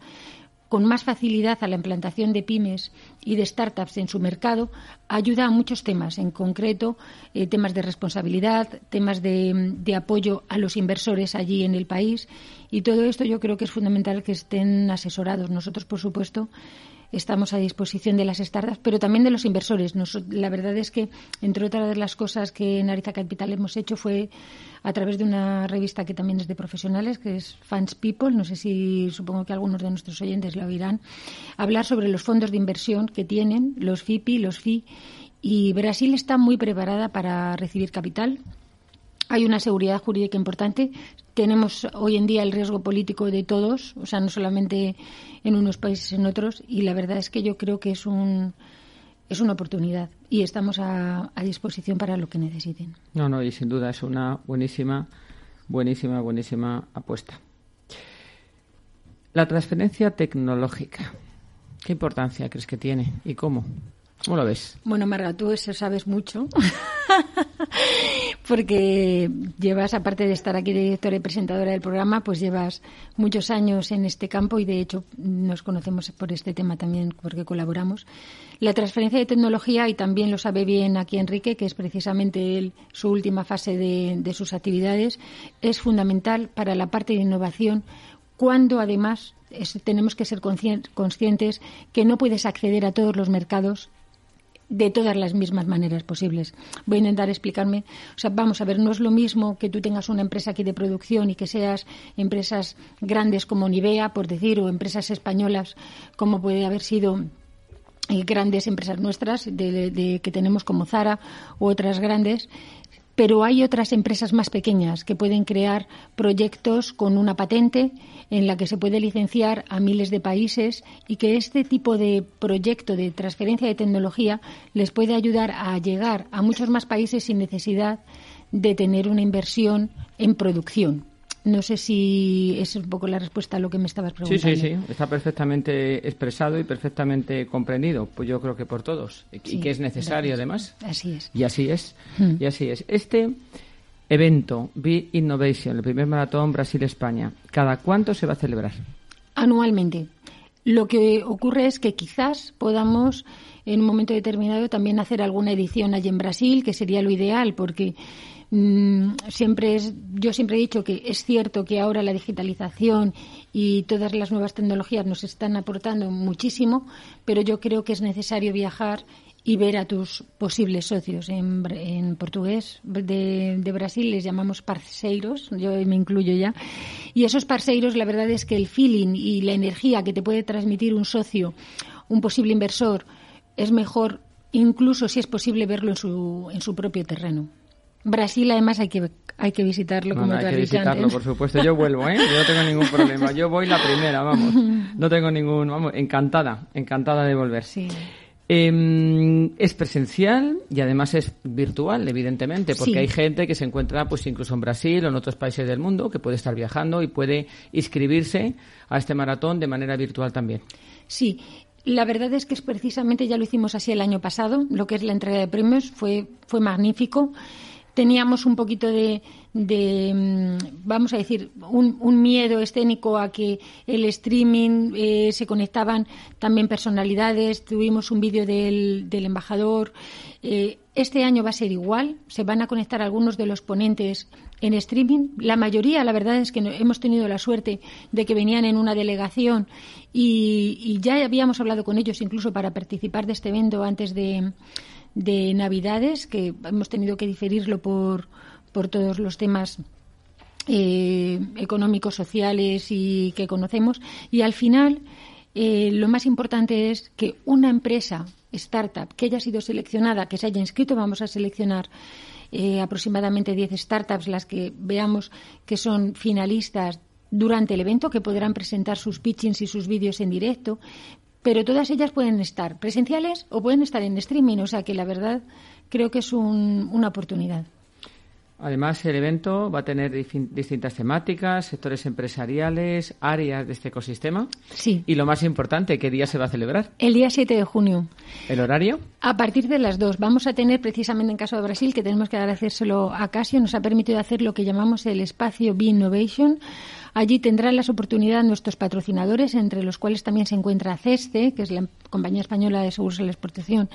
con más facilidad a la implantación de pymes y de startups en su mercado, ayuda a muchos temas, en concreto eh, temas de responsabilidad, temas de, de, apoyo a los inversores allí en el país y todo esto yo creo que es fundamental que estén asesorados. Nosotros, por supuesto, estamos a disposición de las startups, pero también de los inversores. la verdad es que, entre otras de las cosas que en Ariza Capital hemos hecho fue a través de una revista que también es de profesionales, que es Fans People, no sé si supongo que algunos de nuestros oyentes lo oirán, hablar sobre los fondos de inversión que tienen, los FIPI, los FI, y Brasil está muy preparada para recibir capital hay una seguridad jurídica importante. Tenemos hoy en día el riesgo político de todos, o sea, no solamente en unos países, en otros, y la verdad es que yo creo que es un es una oportunidad y estamos a, a disposición para lo que necesiten. No, no, y sin duda es una buenísima, buenísima, buenísima apuesta. La transferencia tecnológica. ¿Qué importancia crees que tiene y cómo? Bueno, Marga, tú eso sabes mucho, (laughs) porque llevas, aparte de estar aquí directora y presentadora del programa, pues llevas muchos años en este campo y de hecho nos conocemos por este tema también porque colaboramos. La transferencia de tecnología, y también lo sabe bien aquí Enrique, que es precisamente su última fase de sus actividades, es fundamental para la parte de innovación cuando además tenemos que ser conscientes que no puedes acceder a todos los mercados de todas las mismas maneras posibles. Voy a intentar explicarme. O sea, vamos a ver, no es lo mismo que tú tengas una empresa aquí de producción y que seas empresas grandes como Nivea, por decir, o empresas españolas como puede haber sido eh, grandes empresas nuestras de, que tenemos como Zara u otras grandes, pero hay otras empresas más pequeñas que pueden crear proyectos con una patente en la que se puede licenciar a miles de países y que este tipo de proyecto de transferencia de tecnología les puede ayudar a llegar a muchos más países sin necesidad de tener una inversión en producción. No sé si es un poco la respuesta a lo que me estabas preguntando. Sí, sí, sí. Está perfectamente expresado y perfectamente comprendido. Pues yo creo que por todos. Y que es necesario, además. Así es. Y así es. Hmm. Y así es. Este evento, Be Innovation, el primer maratón Brasil-España, ¿cada cuánto se va a celebrar? Anualmente. Lo que ocurre es que quizás podamos en un momento determinado también hacer alguna edición allí en Brasil, que sería lo ideal, porque Mm, siempre es, yo siempre he dicho que es cierto que ahora la digitalización y todas las nuevas tecnologías nos están aportando muchísimo, pero yo creo que es necesario viajar y ver a tus posibles socios. En, portugués de, de, Brasil les llamamos parceiros, yo me incluyo ya. Y esos parceiros, la verdad es que el feeling y la energía que te puede transmitir un socio, un posible inversor, es mejor, incluso si es posible, verlo en su, en su propio terreno. Brasil, además, hay que, hay que visitarlo, como Hay que visitarlo, por supuesto. Yo vuelvo, ¿eh? Yo no tengo ningún problema. Yo voy la primera, vamos. (laughs) No tengo ningún... Vamos, encantada, encantada de volver. Sí. Em, es presencial y además es virtual, evidentemente, porque hay gente que se encuentra, pues incluso en Brasil o en otros países del mundo, que puede estar viajando y puede inscribirse a este maratón de manera virtual también. Sí, la verdad es que es precisamente ya lo hicimos así el año pasado, lo que es la entrega de premios fue fue magnífico teníamos un poquito de, mm, vamos a decir, un, miedo escénico a que el streaming eh, se conectaban también personalidades. Tuvimos un vídeo del, embajador. Eh, este año va a ser igual. Se van a conectar algunos de los ponentes en streaming. La mayoría, la verdad es que hemos tenido la suerte de que venían en una delegación y, y ya habíamos hablado con ellos incluso para participar de este evento antes de de Navidades, que hemos tenido que diferirlo por, por todos los temas eh, económicos, sociales y que conocemos. Y al final, eh, lo más importante es que una empresa, startup, que haya sido seleccionada, que se haya inscrito, vamos a seleccionar eh, aproximadamente 10 startups, las que veamos que son finalistas durante el evento, que podrán presentar sus pitchings y sus vídeos en directo, pero todas ellas pueden estar presenciales o pueden estar en streaming, o sea que la verdad creo que es una oportunidad. Además, el evento va a tener distintas temáticas, sectores empresariales, áreas de este ecosistema. Sí. Y lo más importante, ¿qué día se va a celebrar? El día 7 de junio. ¿El horario? A partir de las 2. Vamos a tener, precisamente en caso de Brasil, que tenemos que agradecérselo a Casio, nos ha permitido hacer lo que llamamos el espacio B-Innovation. Allí tendrán las oportunidades nuestros patrocinadores, entre los cuales también se encuentra CESTE, que es la compañía española de seguros de la exportación.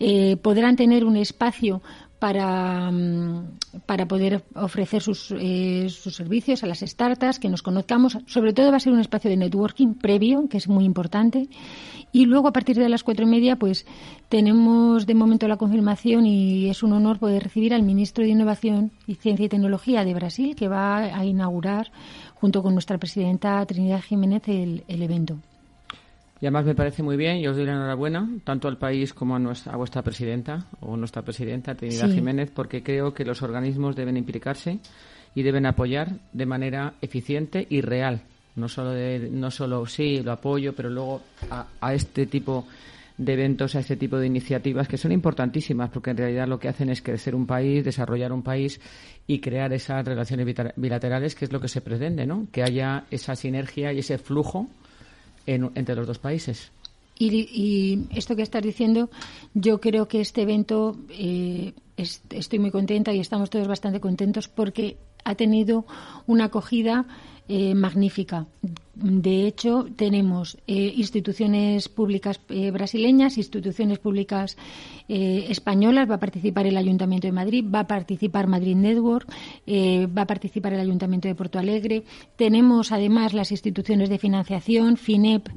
Eh, podrán tener un espacio para, mm, para poder ofrecer sus, eh, sus servicios a las startups, que nos conozcamos. Sobre todo va a ser un espacio de networking previo, que es muy importante. Y luego, a partir de las cuatro y media, pues tenemos de momento la confirmación y es un honor poder recibir al ministro de Innovación y Ciencia y Tecnología de Brasil, que va a inaugurar junto con nuestra presidenta Trinidad Jiménez el, evento. Y además me parece muy bien y os doy la enhorabuena tanto al país como a, nuestra, a vuestra presidenta o nuestra presidenta Trinidad Jiménez porque creo que los organismos deben implicarse y deben apoyar de manera eficiente y real. No solo, de, no solo sí, lo apoyo, pero luego a, a este tipo de eventos, a este tipo de iniciativas que son importantísimas porque en realidad lo que hacen es crecer un país, desarrollar un país y crear esas relaciones bilaterales que es lo que se pretende, ¿no? Que haya esa sinergia y ese flujo entre los dos países. Y, esto que estás diciendo, yo creo que este evento, eh, estoy muy contenta y estamos todos bastante contentos porque ha tenido una acogida eh, magnífica. De hecho, tenemos eh, instituciones públicas eh, brasileñas, instituciones públicas españolas, va a participar el Ayuntamiento de Madrid, va a participar Madrid Network, va a participar el Ayuntamiento de Porto Alegre. Tenemos además las instituciones de financiación, FINEP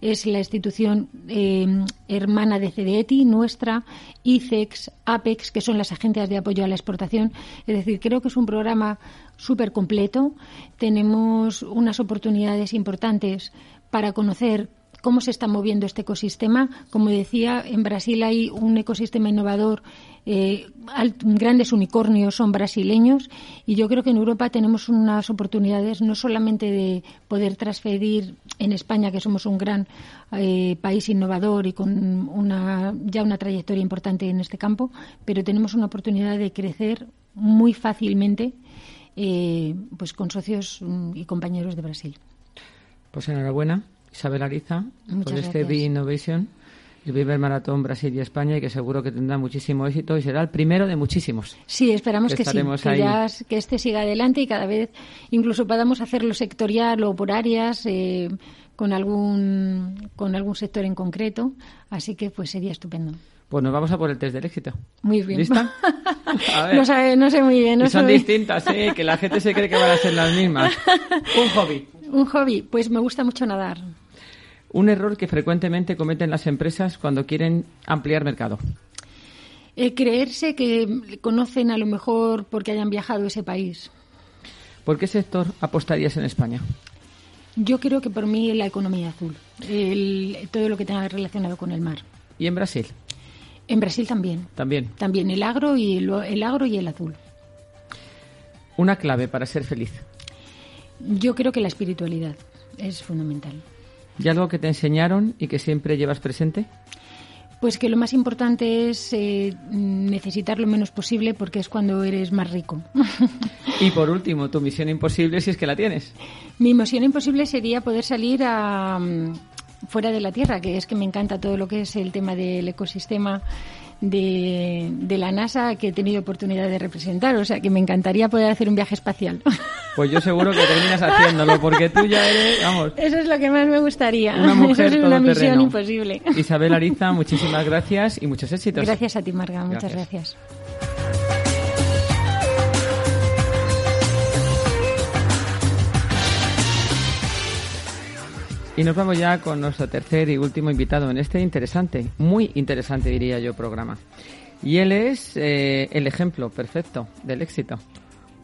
es la institución hermana de CDETI, nuestra, ICEX, APEX, que son las agencias de apoyo a la exportación. Es decir, creo que es un programa súper completo. Tenemos unas oportunidades importantes para conocer cómo se está moviendo este ecosistema. Como decía, en Brasil hay un ecosistema innovador. Eh, grandes unicornios son brasileños y yo creo que en Europa tenemos unas oportunidades no solamente de poder transferir en España, que somos un gran eh, país innovador y con una, ya una trayectoria importante en este campo, pero tenemos una oportunidad de crecer muy fácilmente eh, pues con socios mm, y compañeros de Brasil. Pues enhorabuena, Isabel Ariza, por este Be Innovation, el primer maratón Brasil y España, y que seguro que tendrá muchísimo éxito y será el primero de muchísimos. Sí, esperamos que, sí, que, este siga adelante y cada vez incluso podamos hacerlo sectorial o por áreas. Eh, con algún con algún sector en concreto, así que pues sería estupendo. Pues nos vamos a por el test del éxito. Muy bien. ¿Lista? (laughs) No, sé muy bien. son distintas, ¿eh? que la gente se cree que van a ser las mismas. (laughs) Un hobby. Un hobby, pues me gusta mucho nadar. Un error que frecuentemente cometen las empresas cuando quieren ampliar mercado. Eh, creerse que conocen a lo mejor porque hayan viajado a ese país. ¿Por qué sector apostarías en España? Yo creo que por mí la economía azul, todo lo que tenga relacionado con el mar. ¿Y en Brasil? En Brasil también. También. También el agro y el, agro y el azul. Una clave para ser feliz. Yo creo que la espiritualidad es fundamental. ¿Y algo que te enseñaron y que siempre llevas presente? Pues que lo más importante es eh, necesitar lo menos posible porque es cuando eres más rico. y por último, tu misión imposible si es que la tienes. Mi misión imposible sería poder salir a, fuera de la Tierra, que es que me encanta todo lo que es el tema del ecosistema de, de, la NASA que he tenido oportunidad de representar. O sea, que me encantaría poder hacer un viaje espacial. (laughs) Pues yo seguro que terminas haciéndolo, porque tú ya eres, vamos... Eso es lo que más me gustaría. Una mujer Eso es una misión imposible. Isabel Ariza, muchísimas gracias y muchos éxitos. Gracias a ti, Marga. Muchas gracias. Y nos vamos ya con nuestro tercer y último invitado en este interesante, muy interesante diría yo, programa. Y él es eh, el ejemplo perfecto del éxito,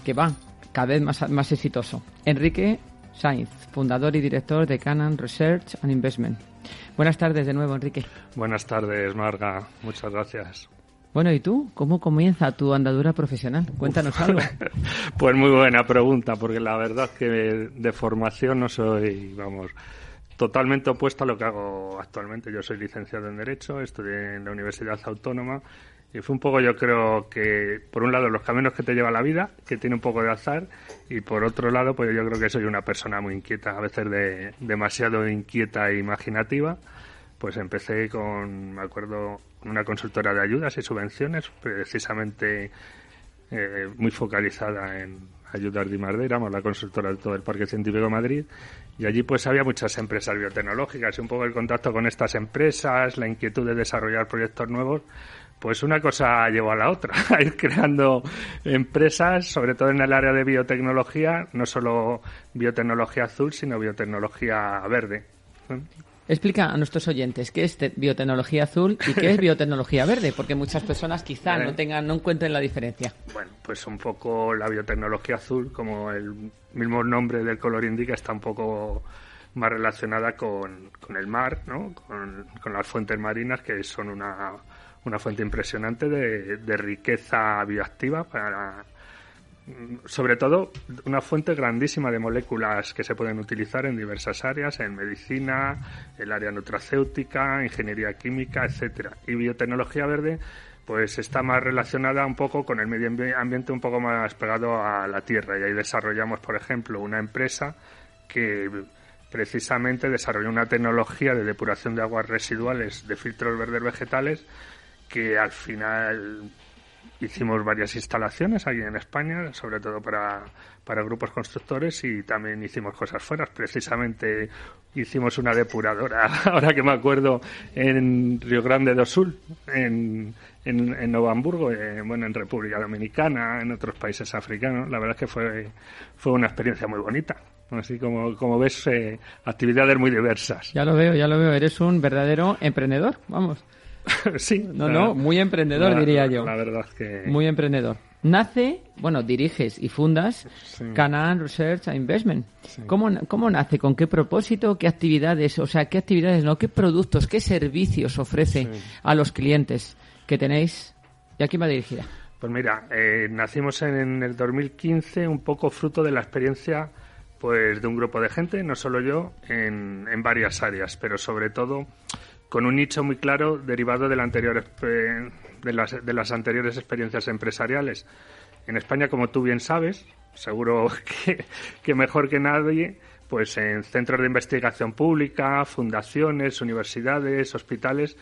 que va cada vez más, más exitoso. Enrique Sainz, fundador y director de Canon Research and Investment. Buenas tardes de nuevo, Enrique. Buenas tardes, Marga. Muchas gracias. Bueno, ¿y tú? ¿Cómo comienza tu andadura profesional? Cuéntanos algo. (laughs) pues muy buena pregunta, porque la verdad es que de formación no soy, vamos, totalmente opuesto a lo que hago actualmente. Yo soy licenciado en Derecho, estudié en la Universidad Autónoma y fue un poco, yo creo que, por un lado, los caminos que te lleva la vida, que tiene un poco de azar, y por otro lado, pues yo creo que soy una persona muy inquieta, a veces de, demasiado inquieta e imaginativa. Pues empecé con, me acuerdo, una consultora de ayudas y subvenciones, precisamente eh, muy focalizada en ayudar de Madera, la consultora de todo el Parque Científico de Madrid, y allí pues había muchas empresas biotecnológicas y un poco el contacto con estas empresas, la inquietud de desarrollar proyectos nuevos, pues una cosa llevó a la otra, (laughs) a ir creando empresas, sobre todo en el área de biotecnología, no solo biotecnología azul, sino biotecnología verde. Explica a nuestros oyentes qué es biotecnología azul y qué es biotecnología verde, porque muchas personas quizá no tengan, no encuentren la diferencia. Bueno, pues un poco la biotecnología azul, como el mismo nombre del color indica, está un poco más relacionada con, el mar, ¿no? Con, las fuentes marinas, que son una, fuente impresionante de, de riqueza bioactiva para sobre todo una fuente grandísima de moléculas que se pueden utilizar en diversas áreas, en medicina, el área nutracéutica, ingeniería química, etcétera. Y biotecnología verde pues está más relacionada un poco con el medio ambiente un poco más pegado a la tierra y ahí desarrollamos, por ejemplo, una empresa que precisamente desarrolló una tecnología de depuración de aguas residuales de filtros verdes vegetales que al final hicimos varias instalaciones aquí en España, sobre todo para, para grupos constructores y también hicimos cosas fuera. Precisamente hicimos una depuradora, (laughs) ahora que me acuerdo, en Río Grande do Sul, en, en, en Nuevo Hamburgo, eh, bueno, en República Dominicana, en otros países africanos. La verdad es que fue, fue una experiencia muy bonita. Así como, como ves, eh, actividades muy diversas. Ya lo veo, ya lo veo. Eres un verdadero emprendedor, vamos. (laughs) sí. No, no, muy emprendedor, diría yo. La verdad que... Muy emprendedor. Nace, bueno, diriges y fundas Canaan Research Investment. ¿Cómo, ¿Cómo nace? ¿Con qué propósito? ¿Qué actividades? O sea, ¿qué actividades, no? ¿Qué productos, qué servicios ofrece a los clientes que tenéis? ¿Y a quién va dirigida? Pues mira, eh, nacimos en, el 2015 un poco fruto de la experiencia pues de un grupo de gente, no solo yo, en, en varias áreas, pero sobre todo con un nicho muy claro derivado anterior, de, las, de las anteriores experiencias empresariales. En España, como tú bien sabes, seguro (laughs) que, mejor que nadie, pues en centros de investigación pública, fundaciones, universidades, hospitales,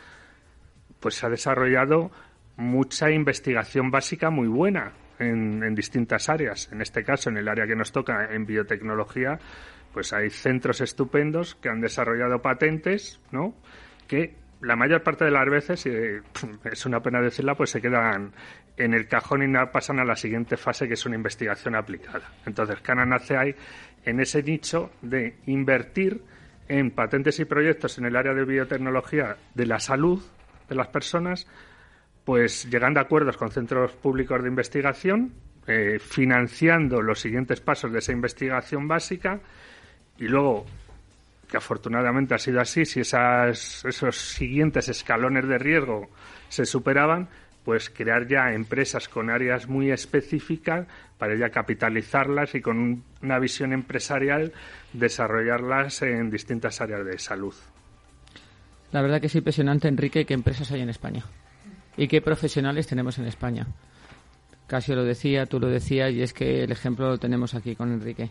pues se ha desarrollado mucha investigación básica muy buena en, en, distintas áreas. En este caso, en el área que nos toca, en biotecnología, pues hay centros estupendos que han desarrollado patentes, ¿no? Que la mayor parte de las veces, y (laughs) es una pena decirla, pues se quedan en el cajón y no pasan a la siguiente fase, que es una investigación aplicada. Entonces, Canan nace ahí en ese nicho de invertir en patentes y proyectos en el área de biotecnología de la salud de las personas, pues llegando a acuerdos con centros públicos de investigación, eh, financiando los siguientes pasos de esa investigación básica y luego que afortunadamente ha sido así, si esas, esos siguientes escalones de riesgo se superaban, pues crear ya empresas con áreas muy específicas para ya capitalizarlas y con una visión empresarial desarrollarlas en distintas áreas de salud. La verdad que es impresionante, Enrique, qué empresas hay en España y qué profesionales tenemos en España. Casio lo decía, tú lo decías y es que el ejemplo lo tenemos aquí con Enrique.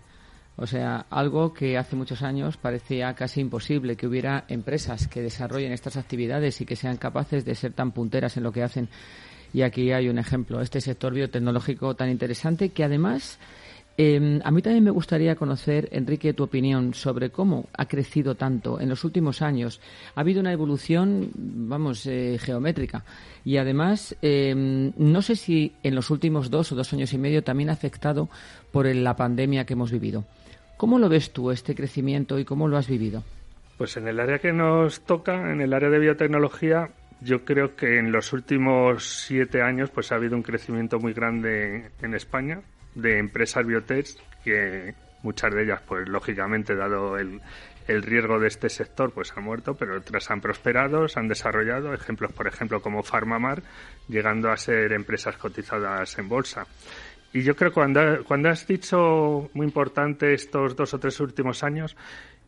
O sea, algo que hace muchos años parecía casi imposible que hubiera empresas que desarrollen estas actividades y que sean capaces de ser tan punteras en lo que hacen. Y aquí hay un ejemplo, este sector biotecnológico tan interesante que además eh, a mí también me gustaría conocer, Enrique, tu opinión sobre cómo ha crecido tanto en los últimos años. Ha habido una evolución, vamos, eh, geométrica. Y además, eh, no sé si en los últimos dos o dos años y medio también ha afectado por la pandemia que hemos vivido. ¿Cómo lo ves tú, este crecimiento, y cómo lo has vivido? Pues en el área que nos toca, en el área de biotecnología, yo creo que en los últimos siete años pues ha habido un crecimiento muy grande en España de empresas biotech que muchas de ellas, pues lógicamente, dado el, el riesgo de este sector, pues han muerto, pero otras han prosperado, se han desarrollado. Ejemplos, por ejemplo, como Farmamar, llegando a ser empresas cotizadas en bolsa. Y yo creo que cuando, cuando has dicho muy importante estos dos o tres últimos años,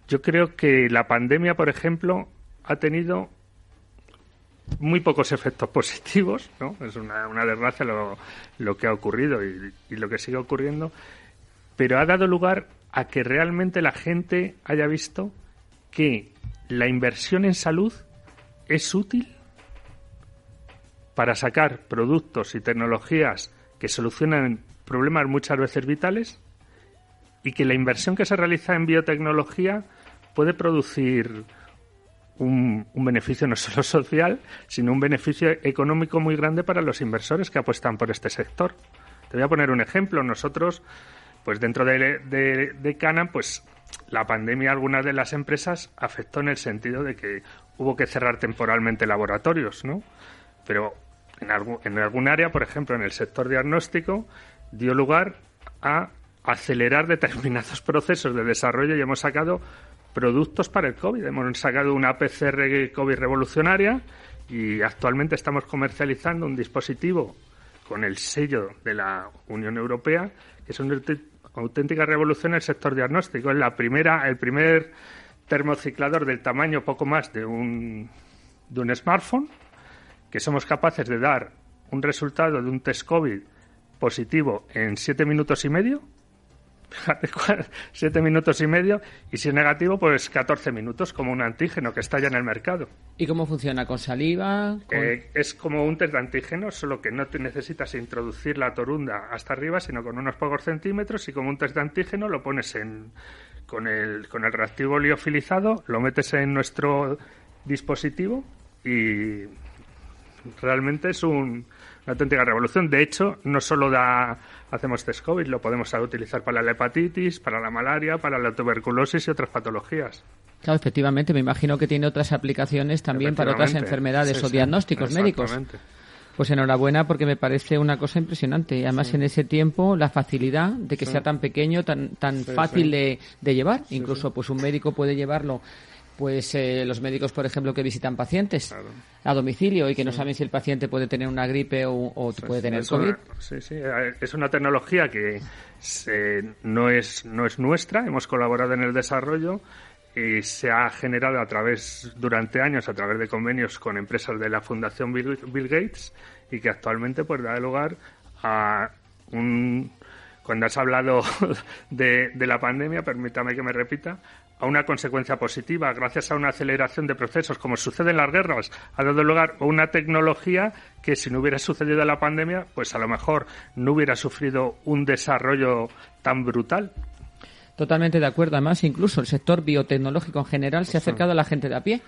yo creo que la pandemia, por ejemplo, ha tenido muy pocos efectos positivos, ¿no? Es una, una desgracia lo, lo, que ha ocurrido y, y, lo que sigue ocurriendo, pero ha dado lugar a que realmente la gente haya visto que la inversión en salud es útil para sacar productos y tecnologías que solucionan problemas muchas veces vitales y que la inversión que se realiza en biotecnología puede producir un, un, beneficio no (laughs) solo social, sino un beneficio económico muy grande para los inversores que apuestan por este sector. Te voy a poner un ejemplo. Nosotros, pues dentro de, de, de Canan, pues la pandemia algunas de las empresas afectó en el sentido de que hubo que cerrar temporalmente laboratorios, ¿no? Pero en algún, en algún área, por ejemplo, en el sector diagnóstico, dio lugar a acelerar determinados (laughs) procesos de desarrollo y hemos sacado productos para el COVID. Hemos sacado una PCR COVID revolucionaria y actualmente estamos comercializando un dispositivo con el sello de la Unión Europea, que es una auténtica revolución en el sector diagnóstico. Es la primera, el primer termociclador del tamaño poco más de un, de un smartphone, que somos capaces de dar un resultado de un test COVID positivo en siete minutos y medio siete minutos y medio y si es negativo, pues 14 minutos, como un antígeno que está ya en el mercado. ¿Y cómo funciona? ¿Con saliva? Eh, es como un test de antígeno, solo que no te necesitas introducir la torunda hasta arriba, sino con unos pocos centímetros y como un test de antígeno lo pones en, con, el, con el reactivo liofilizado, lo metes en nuestro dispositivo y realmente es un, una auténtica revolución. De hecho, no solo da, hacemos test COVID, lo podemos utilizar para la hepatitis, para la malaria, para la tuberculosis y otras patologías. Claro, efectivamente, me imagino que tiene otras aplicaciones también para otras enfermedades o diagnósticos médicos. Pues enhorabuena porque me parece una cosa impresionante. Además en ese tiempo la facilidad de que sea tan pequeño, tan, tan fácil de, de, llevar. Incluso pues un médico puede llevarlo pues eh, los médicos, por ejemplo, que visitan pacientes a domicilio y que no saben si el paciente puede tener una gripe o, puede tener COVID. sí, sí, es una tecnología que no, es, no es nuestra, hemos colaborado en el desarrollo y se ha generado a través, durante años, a través de convenios con empresas de la Fundación Bill, Gates y que actualmente pues da lugar a un cuando has hablado (laughs) de, de, la pandemia, permítame que me repita, a una consecuencia positiva, gracias a una aceleración de procesos, como sucede en las guerras, ha dado lugar a una tecnología que si no hubiera sucedido la pandemia, pues a lo mejor no hubiera sufrido un desarrollo tan brutal. Totalmente de acuerdo. Además, incluso el sector biotecnológico en general se ha acercado a la gente de a pie.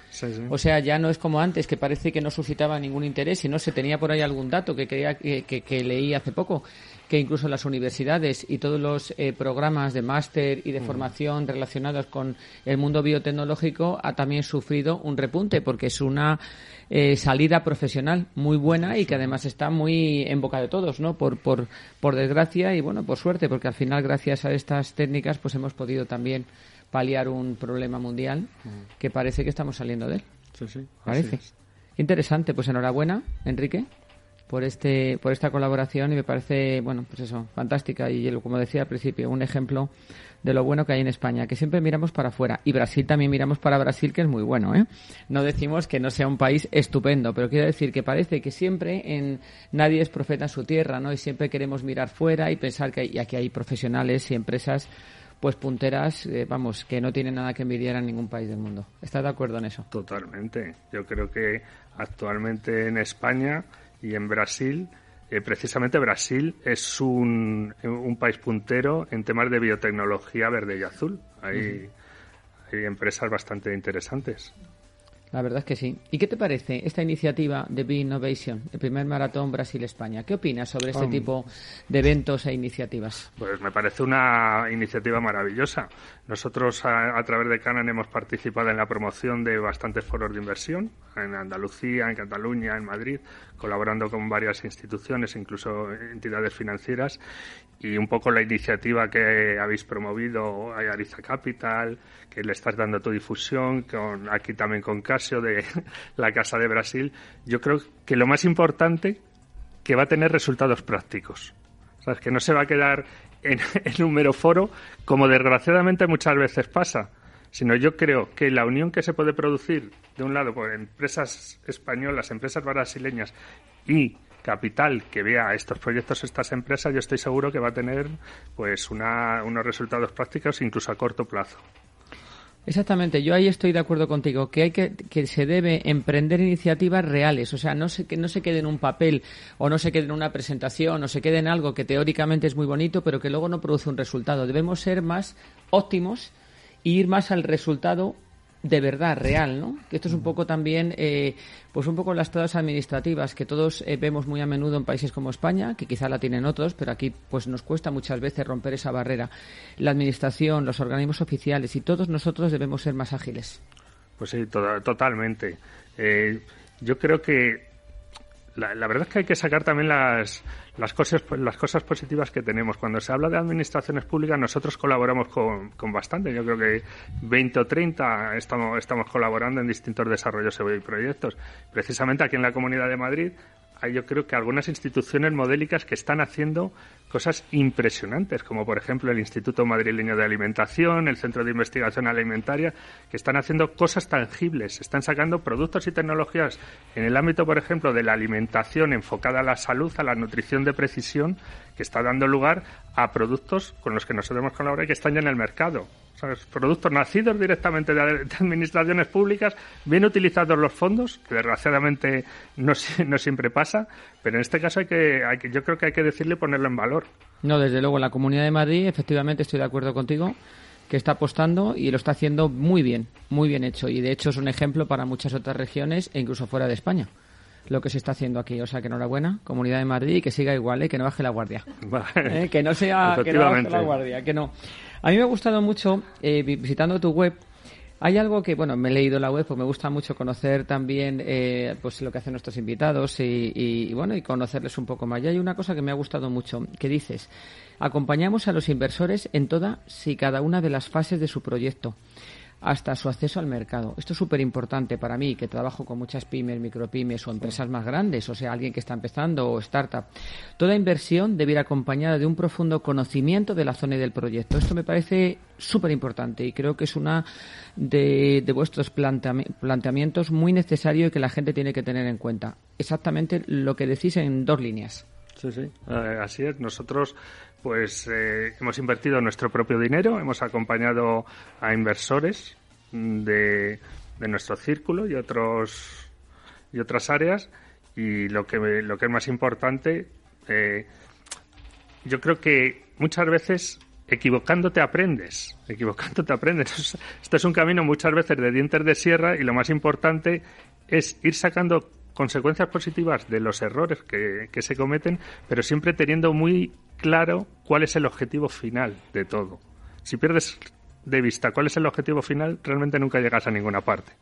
O sea, ya no es como antes, que parece que no suscitaba ningún interés y no se tenía por ahí algún dato que, que, que leí hace poco, que incluso las universidades y todos los eh, programas de máster y de formación relacionados con el mundo biotecnológico ha también sufrido un repunte porque es una eh, salida profesional muy buena y que además está muy en boca de todos, ¿no? Por, por, por desgracia y bueno, por suerte, porque al final gracias a estas técnicas pues hemos podido también paliar un problema mundial que parece que estamos saliendo de él. Sí, sí. Parece. Interesante, pues enhorabuena, Enrique por este por esta colaboración y me parece bueno pues eso fantástica y como decía al principio un ejemplo de lo bueno que hay en España que siempre miramos para afuera y Brasil también miramos para Brasil que es muy bueno ¿eh? no decimos que no sea un país estupendo pero quiero decir que parece que siempre en nadie es profeta en su tierra no y siempre queremos mirar fuera y pensar que hay, aquí hay profesionales y empresas pues punteras, eh, vamos, que no tienen nada que envidiar a ningún país del mundo. ¿Estás de acuerdo en eso? Totalmente. Yo creo que actualmente en España y en Brasil, eh, precisamente Brasil es un, un, país puntero en temas de biotecnología verde y azul. Hay, hay empresas bastante interesantes. La verdad es que sí. ¿Y qué te parece esta iniciativa de Be Innovation, el primer maratón Brasil-España? ¿Qué opinas sobre este tipo de eventos e iniciativas? Pues me parece una iniciativa maravillosa. Nosotros a, través de Canan hemos participado en la promoción de bastantes foros de inversión en Andalucía, en Cataluña, en Madrid, colaborando con varias instituciones, incluso entidades financieras y un poco la iniciativa que habéis promovido, Ariza Capital, le estás dando tu difusión, con, aquí también con Casio de (laughs) la Casa de Brasil, yo creo que lo más importante que va a tener resultados prácticos. ¿Sabes? Que no se va a quedar en, (laughs) en un mero foro, como desgraciadamente muchas veces pasa, sino yo creo que la unión que se puede producir, de un lado, por empresas españolas, empresas brasileñas y capital que vea estos proyectos, estas empresas, yo estoy seguro que va a tener pues unos resultados prácticos incluso a corto plazo. Exactamente, yo ahí estoy de acuerdo contigo, que hay que, que se debe emprender iniciativas reales, o sea, no se, que no se quede en un papel o no se quede en una presentación o se quede en algo que teóricamente es muy bonito, pero que luego no produce un resultado. Debemos ser más óptimos e ir más al resultado de verdad real, ¿no? Que esto es un poco también, eh, pues un poco las todas administrativas que todos eh, vemos muy a menudo en países como España, que quizá la tienen otros, pero aquí pues nos cuesta muchas veces romper esa barrera. La administración, los organismos oficiales y todos nosotros debemos ser más ágiles. Pues sí, totalmente. Eh, yo creo que la, verdad es que hay que sacar también las, las, cosas, las cosas positivas que tenemos. Cuando se habla de administraciones públicas, nosotros colaboramos con, con bastante. Yo creo que 20 o 30 estamos, estamos colaborando en distintos desarrollos y proyectos. Precisamente aquí en la Comunidad de Madrid yo creo que algunas instituciones modélicas que están haciendo cosas impresionantes, como por ejemplo el Instituto Madrileño de Alimentación, el Centro de Investigación Alimentaria, que están haciendo cosas tangibles, están sacando productos y tecnologías en el ámbito, por ejemplo, de la alimentación enfocada a la salud, a la nutrición de precisión, que está dando lugar a productos con los que nos debemos colaborar y que están ya en el mercado. Productos nacidos directamente de, administraciones públicas, bien utilizados los fondos, que desgraciadamente no, no siempre pasa, pero en este caso hay que, hay que, yo creo que hay que decirle y ponerlo en valor. No, desde luego, la Comunidad de Madrid, efectivamente, estoy de acuerdo contigo que está apostando y lo está haciendo muy bien, muy bien hecho. Y de hecho es un ejemplo para muchas otras regiones e incluso fuera de España lo que se está haciendo aquí. O sea, que enhorabuena, Comunidad de Madrid, y que siga igual, ¿eh? que no baje la guardia. (laughs) ¿Eh? Que no sea que no baje la guardia, que no. A mí me ha gustado mucho, eh, visitando tu web, hay algo que, bueno, me he leído la web, pues me gusta mucho conocer también eh, pues lo que hacen nuestros invitados y, y, bueno, y conocerles un poco más. Y hay una cosa que me ha gustado mucho, que dices, acompañamos a los inversores en todas y cada una de las fases de su proyecto hasta su acceso al mercado. Esto es súper importante para mí, que trabajo con muchas pymes, micropymes o empresas más grandes, o sea, alguien que está empezando o startup. Toda inversión debe ir acompañada de un profundo conocimiento de la zona y del proyecto. Esto me parece súper importante y creo que es una de, vuestros planteamientos muy necesario y que la gente tiene que tener en cuenta. Exactamente lo que decís en dos líneas. Sí, sí, eh, así es. Nosotros pues eh, hemos invertido nuestro propio dinero, hemos acompañado a inversores de, nuestro círculo y otros y otras áreas. Y lo que lo que es más importante eh, yo creo que muchas veces equivocándote aprendes equivocándote aprendes. (laughs) Esto es un camino muchas veces de dientes de sierra y lo más importante es ir sacando consecuencias positivas de los errores que, se cometen, pero siempre teniendo muy claro cuál es el objetivo final de todo. Si pierdes de vista cuál es el objetivo final, realmente nunca llegas a ninguna parte.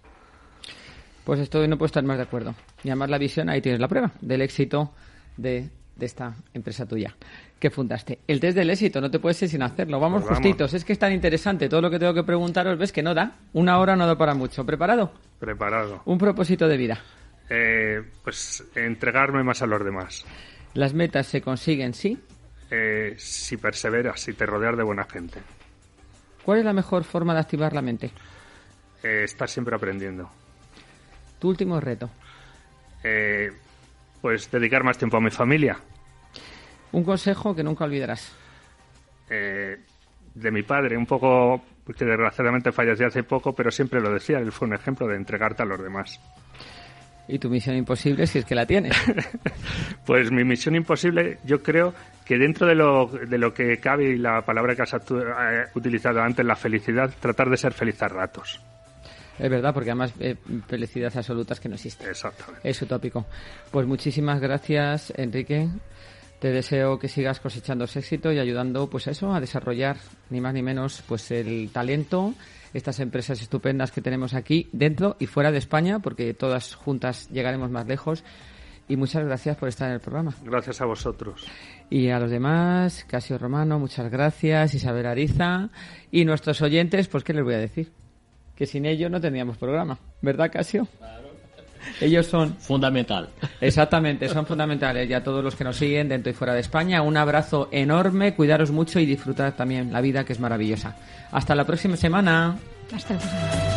Pues estoy no puedo estar más de acuerdo. Y además la visión, ahí tienes la prueba del éxito de, esta empresa tuya que fundaste. El test del éxito, no te puedes ir sin hacerlo. Vamos, pues justitos. Es que es tan interesante todo lo que tengo que preguntaros. Ves que no da. Una hora no da para mucho. ¿Preparado? Preparado. Un propósito de vida. Eh, pues entregarme más a los demás. ¿Las metas se consiguen, sí? Eh, si perseveras, si te rodeas de buena gente. ¿Cuál es la mejor forma de activar la mente? Eh, estar siempre aprendiendo. ¿Tu último reto? pues dedicar más tiempo a mi familia. ¿Un consejo que nunca olvidarás? de mi padre, un poco que desgraciadamente falleció hace poco, pero siempre lo decía, él fue un ejemplo de entregarte a los demás. ¿Y tu misión imposible si es que la tienes? (laughs) pues mi misión imposible, yo creo que dentro de lo, de lo que cabe y la palabra que has eh, utilizado antes, la felicidad, tratar de ser feliz a ratos. Es verdad, porque además eh, felicidad absoluta es que no existe. Exactamente. Es utópico. Pues muchísimas gracias, Enrique. Te deseo que sigas cosechando éxito y ayudando, pues eso, a desarrollar ni más ni menos, pues el talento estas empresas estupendas que tenemos aquí, dentro y fuera de España, porque todas juntas llegaremos más lejos. Y muchas gracias por estar en el programa. Gracias a vosotros. Y a los demás, Casio Romano, muchas gracias, Isabel Ariza. Y nuestros oyentes, pues, ¿qué les voy a decir? Que sin ellos no tendríamos programa. ¿Verdad, Casio? Ellos son... Fundamental. Exactamente, son fundamentales. Y a todos los que nos siguen dentro y fuera de España, un abrazo enorme, cuidaros mucho y disfrutad también la vida que es maravillosa. Hasta la próxima semana. Hasta la próxima.